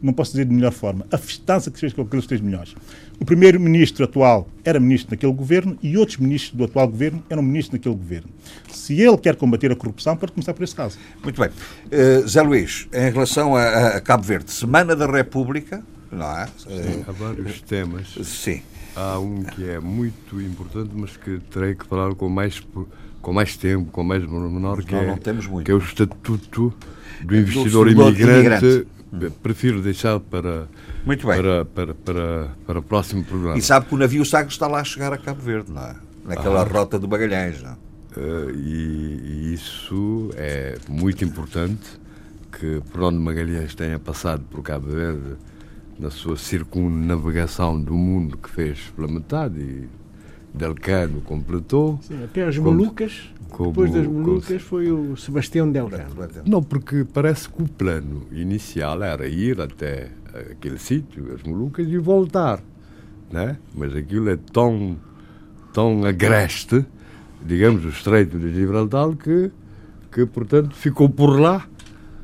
Não posso dizer de melhor forma. A festança que se fez com aqueles 3 milhões. O primeiro-ministro atual era ministro daquele governo e outros ministros do atual governo eram ministros daquele governo. Se ele quer combater a corrupção, pode começar por esse caso. Muito bem. Uh, Zé Luís, em relação a, a, Cabo Verde, Semana da República, não é? Sim, há vários temas. Sim. Há um que é muito importante, mas que terei que falar com mais, com mais tempo, com mais menor, que, não, é, não temos muito. que é o Estatuto do Investidor do imigrante. imigrante. Prefiro deixar para, muito bem. Para, para, para, para o próximo programa. E sabe que o navio Sagres está lá a chegar a Cabo Verde, não é? Naquela ah. rota do Bagalhães, não uh, e, e isso é muito importante que Bruno Magalhães tenha passado por Cabo Verde na sua circunnavegação do mundo que fez pela metade e, Delcano completou. Sim, até as Como- Molucas, como- depois das como- Molucas foi o Sebastião Delgado. Não, porque parece que o plano inicial era ir até aquele sítio, as Molucas, e voltar. Né? Mas aquilo é tão, tão agreste, digamos, o Estreito de Gibraltar, que, que portanto, ficou por lá,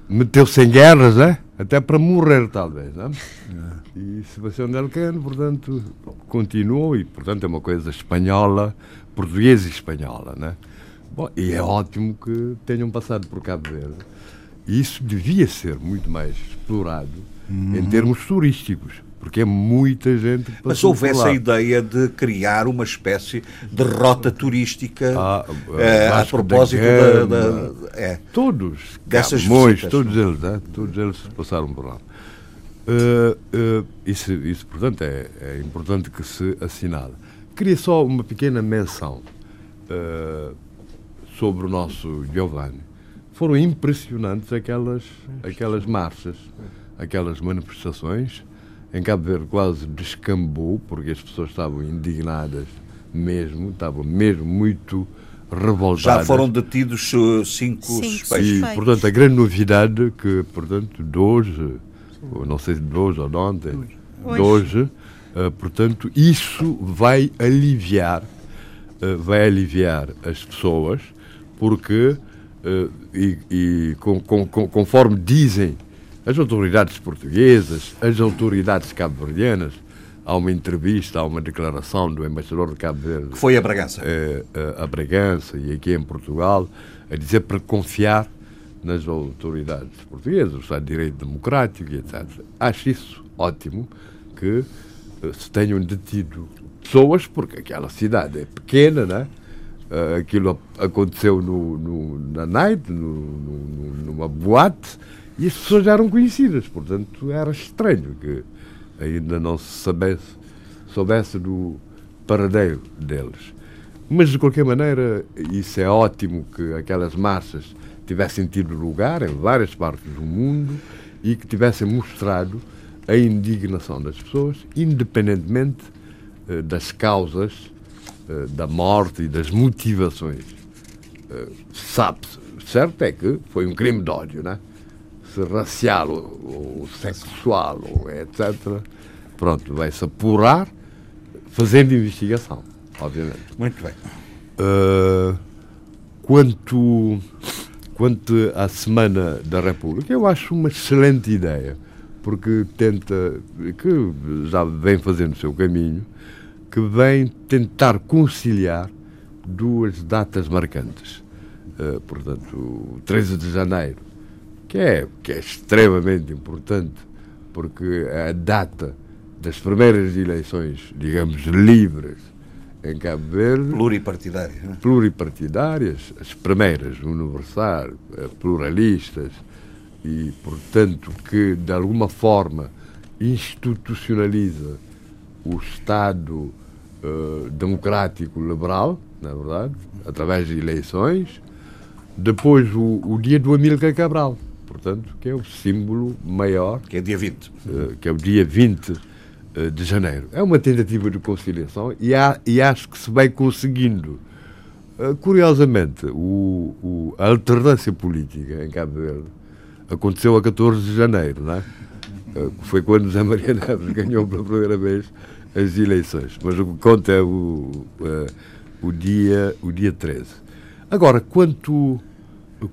meteu-se em guerras, né? até para morrer, talvez. Né? E Sebastião Delcano, portanto, continuou, e, portanto, é uma coisa espanhola, portuguesa e espanhola. Né? Bom, e é ótimo que tenham passado por Cabo Verde. E isso devia ser muito mais explorado em termos turísticos, porque é muita gente que Mas houvesse a ideia de criar uma espécie de rota turística Ah, eh, a da propósito da, Gama. da- é. Todos, Dessas Camões, visitas. todos eles, né? todos eles passaram por lá. Eh, eh, isso, isso, portanto, é, é importante que se assinale. Queria só uma pequena menção eh, sobre o nosso Giovanni. Foram impressionantes aquelas, aquelas marchas, aquelas manifestações. Em Cabo Verde quase descambou, porque as pessoas estavam indignadas mesmo, estavam mesmo muito revoltadas. Já foram detidos eh, cinco Cinco suspeitos. E, portanto, a grande novidade que, portanto, de hoje, ou não sei se de hoje ou de ontem, de hoje, eh, portanto, isso vai aliviar, eh, vai aliviar as pessoas, porque, eh, e, e com- com- com- conforme dizem as autoridades portuguesas, as autoridades cabo-verdianas, há uma entrevista, há uma declaração do embaixador de Cabo Verde Que foi a Bragança. eh, eh, a Bragança e aqui em Portugal a dizer para confiar nas autoridades portuguesas, o Estado de Direito Democrático e etc. Acho isso ótimo que eh, se tenham detido pessoas, porque aquela cidade é pequena, né? Eh, aquilo aconteceu no, no- na night, no, numa boate, e as pessoas já eram conhecidas, portanto era estranho que ainda não se soubesse, do paradeiro deles. Mas, de qualquer maneira, isso é ótimo que aquelas marchas tivessem tido lugar em várias partes do mundo e que tivessem mostrado a indignação das pessoas, independentemente eh, das causas eh, da morte e das motivações. Eh, Sabe-se, certo é que foi um crime de ódio, né? Se racial ou, ou sexual, ou etc. Pronto, vai-se apurar fazendo investigação, obviamente. Muito bem. Uh, quanto, quanto à Semana da República, eu acho uma excelente ideia, porque tenta, que já vem fazendo o seu caminho, que vem tentar conciliar duas datas marcantes. Uh, portanto, o 13 de janeiro, que é, que é extremamente importante, porque é a data das primeiras eleições, digamos, livres em Cabo Verde Pluripartidário. não é? pluripartidárias, as primeiras, universal, eh, pluralistas, e, portanto, que de alguma forma institucionaliza o Estado eh, democrático liberal, na verdade, através de eleições. Depois, o, o dia do Amílcar Cabral, portanto, que é o símbolo maior Que é dia 20. eh, que é o dia 20 eh, de janeiro. É uma tentativa de conciliação e, há- e acho que se vai conseguindo. Curiosamente, o- o- a alternância política em Cabo Verde aconteceu a 14 de janeiro, não é? Foi quando José Maria Neves ganhou pela primeira vez as eleições. Mas o que conta é o, eh, o, dia, o dia 13. Agora, quanto.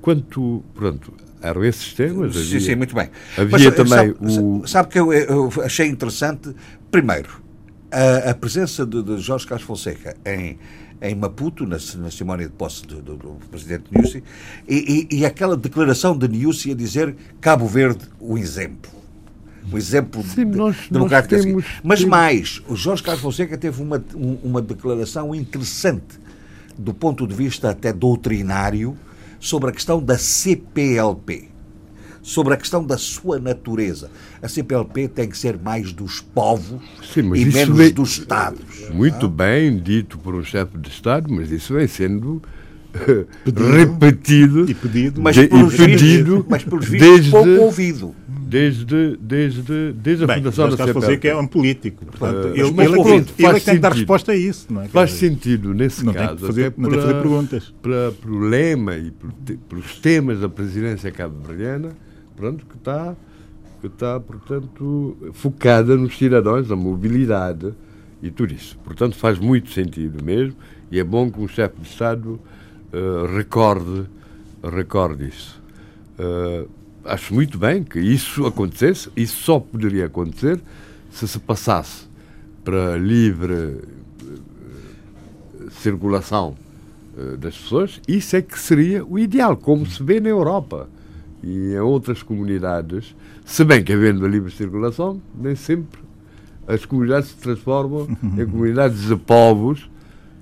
quanto pronto, eram esses temas? Sim, havia- sim, muito bem. Havia eh, também sabe, o. Sabe que eu, eu achei interessante, primeiro, a, a presença de, de Jorge Carlos Fonseca em, em Maputo, na, na cerimónia de posse do, do- do presidente Niusi, e, e- e aquela declaração de Niusi a dizer Cabo Verde, o exemplo. O exemplo Sim, de- nós- nós democrático. assim. temos- Mas temos- mais, o Jorge Carlos Fonseca teve uma, um- uma declaração interessante do ponto de vista até doutrinário sobre a questão da CPLP sobre a questão da sua natureza. A CPLP tem que ser mais dos povos Sim, e menos vem- dos Estados. Muito bem dito por um chefe de Estado, mas isso vem sendo repetido E pedido. Mas de- pelos e vistos, pedido mas pelos vistos desde- pouco ouvido. desde, desde, desde a Bem, fundação ele da a fazer que é um político. Portanto, Eh, ele, mas ele, é pronto, ele é faz que tem que dar resposta a isso. Não é? Faz sentido nesse Não caso, fazer- tem que fazer perguntas. pela- pelo lema e te- pelos temas da presidência cabo-verdiana, pronto, que está, que está, portanto, focada nos cidadãos, na mobilidade e tudo isso. Portanto, faz muito sentido mesmo e é bom que um chefe de Estado eh, recorde, recorde isso. Eh, acho muito bem que isso acontecesse, isso só poderia acontecer se se passasse para livre circulação eh, das pessoas, isso é que seria o ideal, como se vê na Europa e em outras comunidades, se bem que havendo a livre circulação, nem sempre as comunidades se transformam em comunidades de povos,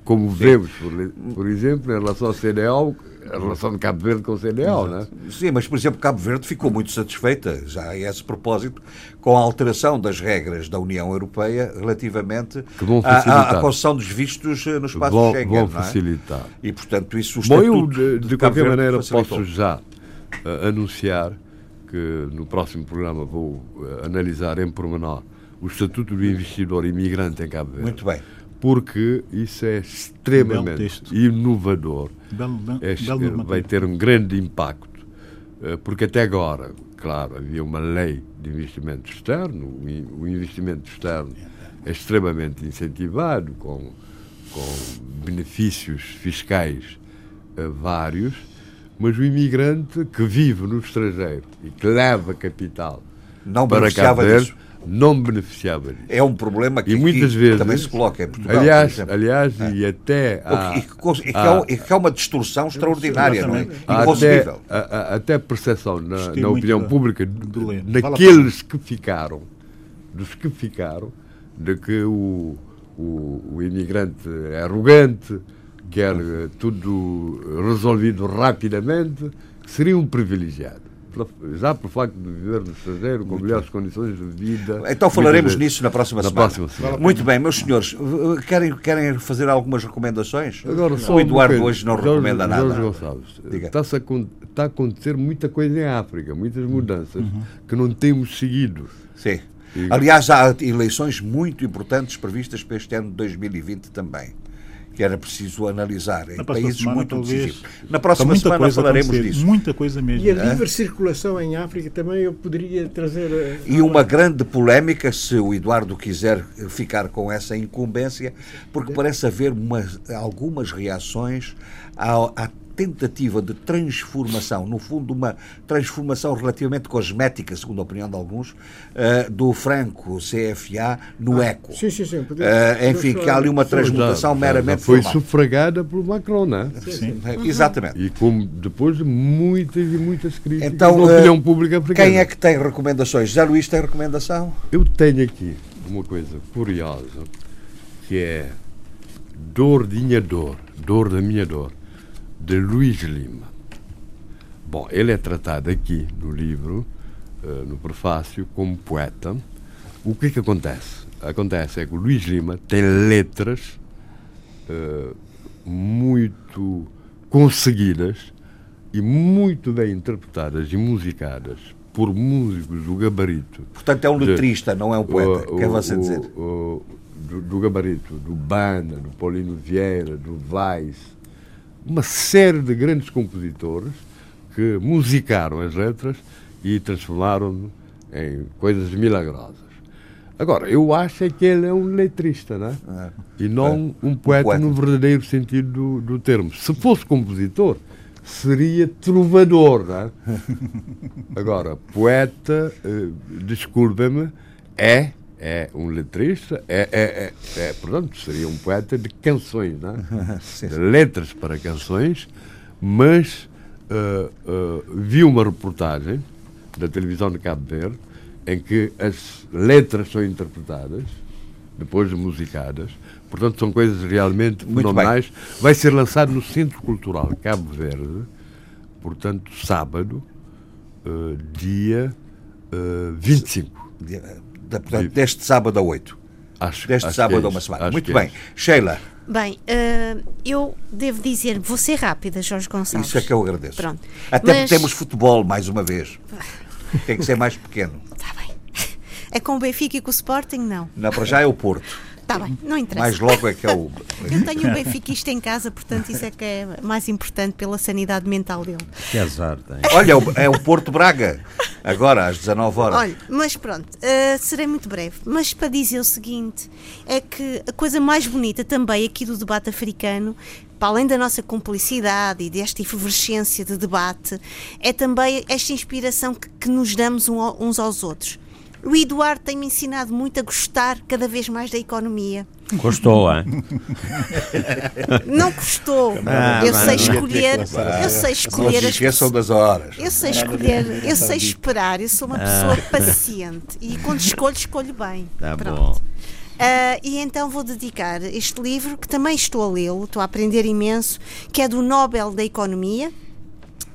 como vemos, por, por exemplo, em relação ao CDO, a relação de Cabo Verde com o CDO, não é? Sim, mas por exemplo, Cabo Verde ficou muito satisfeita, já a esse propósito, com a alteração das regras da União Europeia relativamente à, concessão dos vistos eh, no espaço Vão, Schengen. vão é? facilitar. E portanto isso o Bom, eu de, de qualquer Verde maneira facilitou. posso já eh, anunciar que no próximo programa vou eh, analisar em pormenor o Estatuto do Investidor Imigrante em Cabo Verde. Muito bem. Porque isso é extremamente inovador. Belo, belo, É, belo vai ter um grande impacto. eh, Porque até agora, claro, havia uma lei de investimento externo, o in- o investimento externo é extremamente incentivado, com, com benefícios fiscais eh, vários, mas o imigrante que vive no estrangeiro e que leva capital Não para Verde disso. Não beneficiava disso. É um problema que E aqui muitas vezes, também se coloca em Portugal. por aliás, exemplo. aliás e até há- e que e há- é e que é uma distorção extraordinária, não é? Há até, Inconcebível. a- a- até percepção na, na opinião da- pública daqueles que ficaram, dos que ficaram, de que o, o, o imigrante é arrogante, quer eh, tudo resolvido rapidamente, que seria um privilegiado. Pela- Já por facto de viver no estrangeiro, com melhores condições de vida. Então falaremos vezes. nisso na próxima Na semana. próxima semana. Muito bem, meus senhores, querem, querem fazer algumas recomendações? Agora, só o Eduardo coisa. hoje não Jorge- recomenda nada. Jorge Gonçalves, está-se a, está a acontecer muita coisa em África, muitas mudanças que não temos seguido. Sim. E- Aliás, há eleições muito importantes previstas para este ano de 2020 também, que era preciso analisar em países semana, muito talvez. decisivos. Na próxima muita semana falaremos disso. Muita coisa mesmo. E a livre circulação em África também eu poderia trazer. eh, E uma grande polémica, se o Eduardo quiser ficar com essa incumbência, porque parece haver umas- algumas reações à, à tentativa de transformação, no fundo, uma transformação relativamente cosmética, segundo a opinião de alguns, eh, do Franco CFA no ECO. Sim, sim, sim. poderia- Eh, enfim, que há ali uma transmutação Já- já- meramente já foi formal. sufragada pelo Macron, não é? Sim. Eh, Exatamente. E como depois de muitas e muitas críticas Então, da opinião pública africana. Quem é que tem recomendações? José Luís tem recomendação? Eu tenho aqui uma coisa curiosa, que é Dor de minha dor, Dor da minha dor, de Luís Lima. Bom, ele é tratado aqui no livro, eh, no prefácio, como poeta. O que é que acontece? Acontece é que o Luís Lima tem letras eh, muito conseguidas e muito bem interpretadas e musicadas por músicos do gabarito Portanto, é um De- letrista, não é um poeta. o- Quer você o- dizer? o- do, do gabarito, do Banda, do Paulino Vieira, do Vais, uma série de grandes compositores que musicaram as letras e transformaram em coisas milagrosas. Agora, eu acho é que ele é um letrista, não é? E não um poeta, poeta. no verdadeiro sentido do, do termo. Se fosse compositor, seria trovador, não é? Agora, poeta, eh, desculpa-me, é, é um letrista, é, é, é, é, portanto, seria um poeta de canções, é? Sim, de letras para canções, mas eh, eh, vi uma reportagem da televisão de Cabo Verde em que as letras são interpretadas, depois de musicadas, portanto são coisas realmente fenomenais. Vai ser lançado no Centro Cultural Cabo Verde, portanto, sábado, eh, dia eh, 25. Portanto, deste sábado a 8. Acho, Deste acho sábado que é a uma isso, semana. acho Muito é bem. isso. Sheila, Bem, uh, eu devo dizer, vou ser rápida, Jorge Gonçalves. Isso é que eu agradeço. Pronto. Até Mas- porque temos futebol, mais uma vez. Tem que ser mais pequeno. Está bem. É com o Benfica e com o Sporting? Não. Não, para já é o Porto. Está bem, não interessa. Mais logo é que é o. Eu tenho um benfiquista em casa, portanto isso é que é mais importante pela sanidade mental dele. Que azar tem. Olha, é o- é Porto Braga. Agora, às 19 horas. Olha, mas pronto, uh, serei muito breve. Mas para dizer o seguinte, é que a coisa mais bonita também aqui do debate africano, para além da nossa cumplicidade e desta efervescência de debate, é também esta inspiração que, que nos damos um uns aos outros. O Eduardo tem-me ensinado muito a gostar cada vez mais da economia. Gostou, hein? Não custou. Ah, eu sei não. escolher, eu sei Não escolher se as esqueçam das horas. Eu sei escolher, eu sei esperar, eu sou uma pessoa paciente e quando escolho, escolho bem. Tá Pronto. bom. Ah, e então vou dedicar este livro, que também estou a lê-lo, estou a aprender imenso, que é do Nobel da Economia,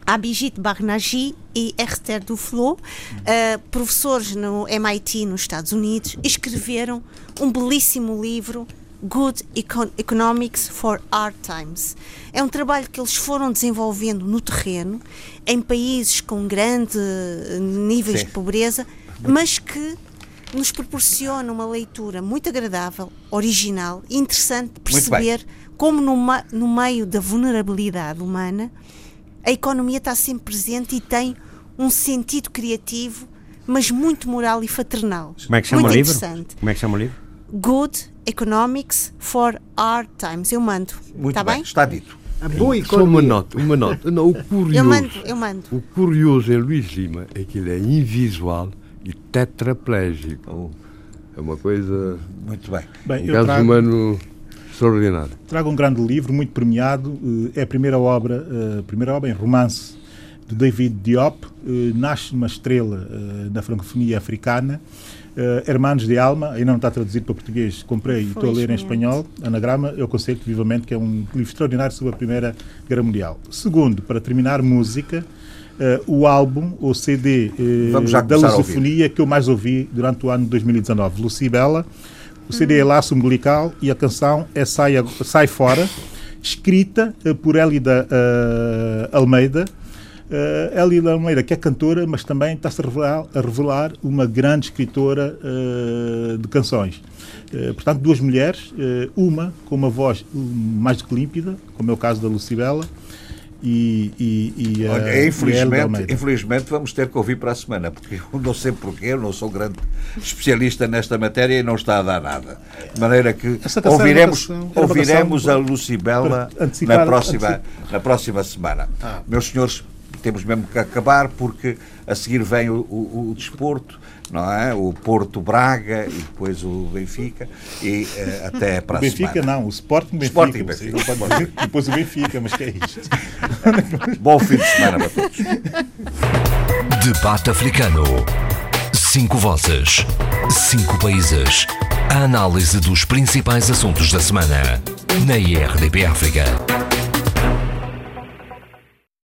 Abhijit Banerjee e Esther Duflo, ah, professores no MIT nos Estados Unidos, escreveram um belíssimo livro Good Econ- Economics for Hard Times. É um trabalho que eles foram desenvolvendo no terreno, em países com grandes níveis Sim. de pobreza, mas que nos proporciona uma leitura muito agradável, original e interessante perceber como no, no meio da vulnerabilidade humana a economia está sempre presente e tem um sentido criativo, mas muito moral e fraternal. Como é que chama muito o livro? interessante. Como é que chama o livro? Good Economics for Hard Times. Eu mando. Muito Está bem, bem? está dito. A boa Só uma economia. nota, uma nota. Não, o curioso, Eu mando, eu mando. o curioso em Luís Lima é que ele é invisual e tetraplégico. É uma coisa, Muito bem. Bem, um eu caso trago, humano extraordinário. trago um grande livro, muito premiado. eh, É a primeira obra, eh, a primeira obra em romance de David Diop. eh, Nasce uma estrela na francofonia africana. Hermanos de Alma, ainda não está traduzido para português, comprei e estou a ler em espanhol. Anagrama, eu aconselho vivamente que é um livro extraordinário sobre a Primeira Guerra Mundial. Segundo, para terminar, música. eh, o álbum, o CD já da lusofonia que eu mais ouvi durante o ano de 2019, Lucibela. O CD é Laço Umbilical e a canção é Sai, Sai Fora, escrita eh, por Elida eh, Almeida. Uh, Elida Almeida, que é cantora, mas também está-se a revelar, a revelar uma grande escritora eh, de canções. Eh, portanto, duas mulheres, uma com uma voz hum, mais do que límpida, como é o caso da Lucibela, e, e, e, Olha, eh, a Elida infelizmente, infelizmente vamos ter que ouvir para a semana, porque eu não sei porquê, eu não sou grande especialista nesta matéria e não está a dar nada. De maneira que ouviremos, ouviremos a Lucibela na próxima, na próxima semana. Meus senhores, temos mesmo que acabar, porque a seguir vem o, o- o desporto, não é? O Porto Braga e depois o Benfica, e eh, até para O a Benfica semana. não, o Sporting Benfica. Sporting Benfica, não pode Sporting. dizer Depois o Benfica, mas que é isto? Bom fim de semana para todos. Debate africano. Cinco vozes. Cinco países. A análise dos principais assuntos da semana. Na IRDP África.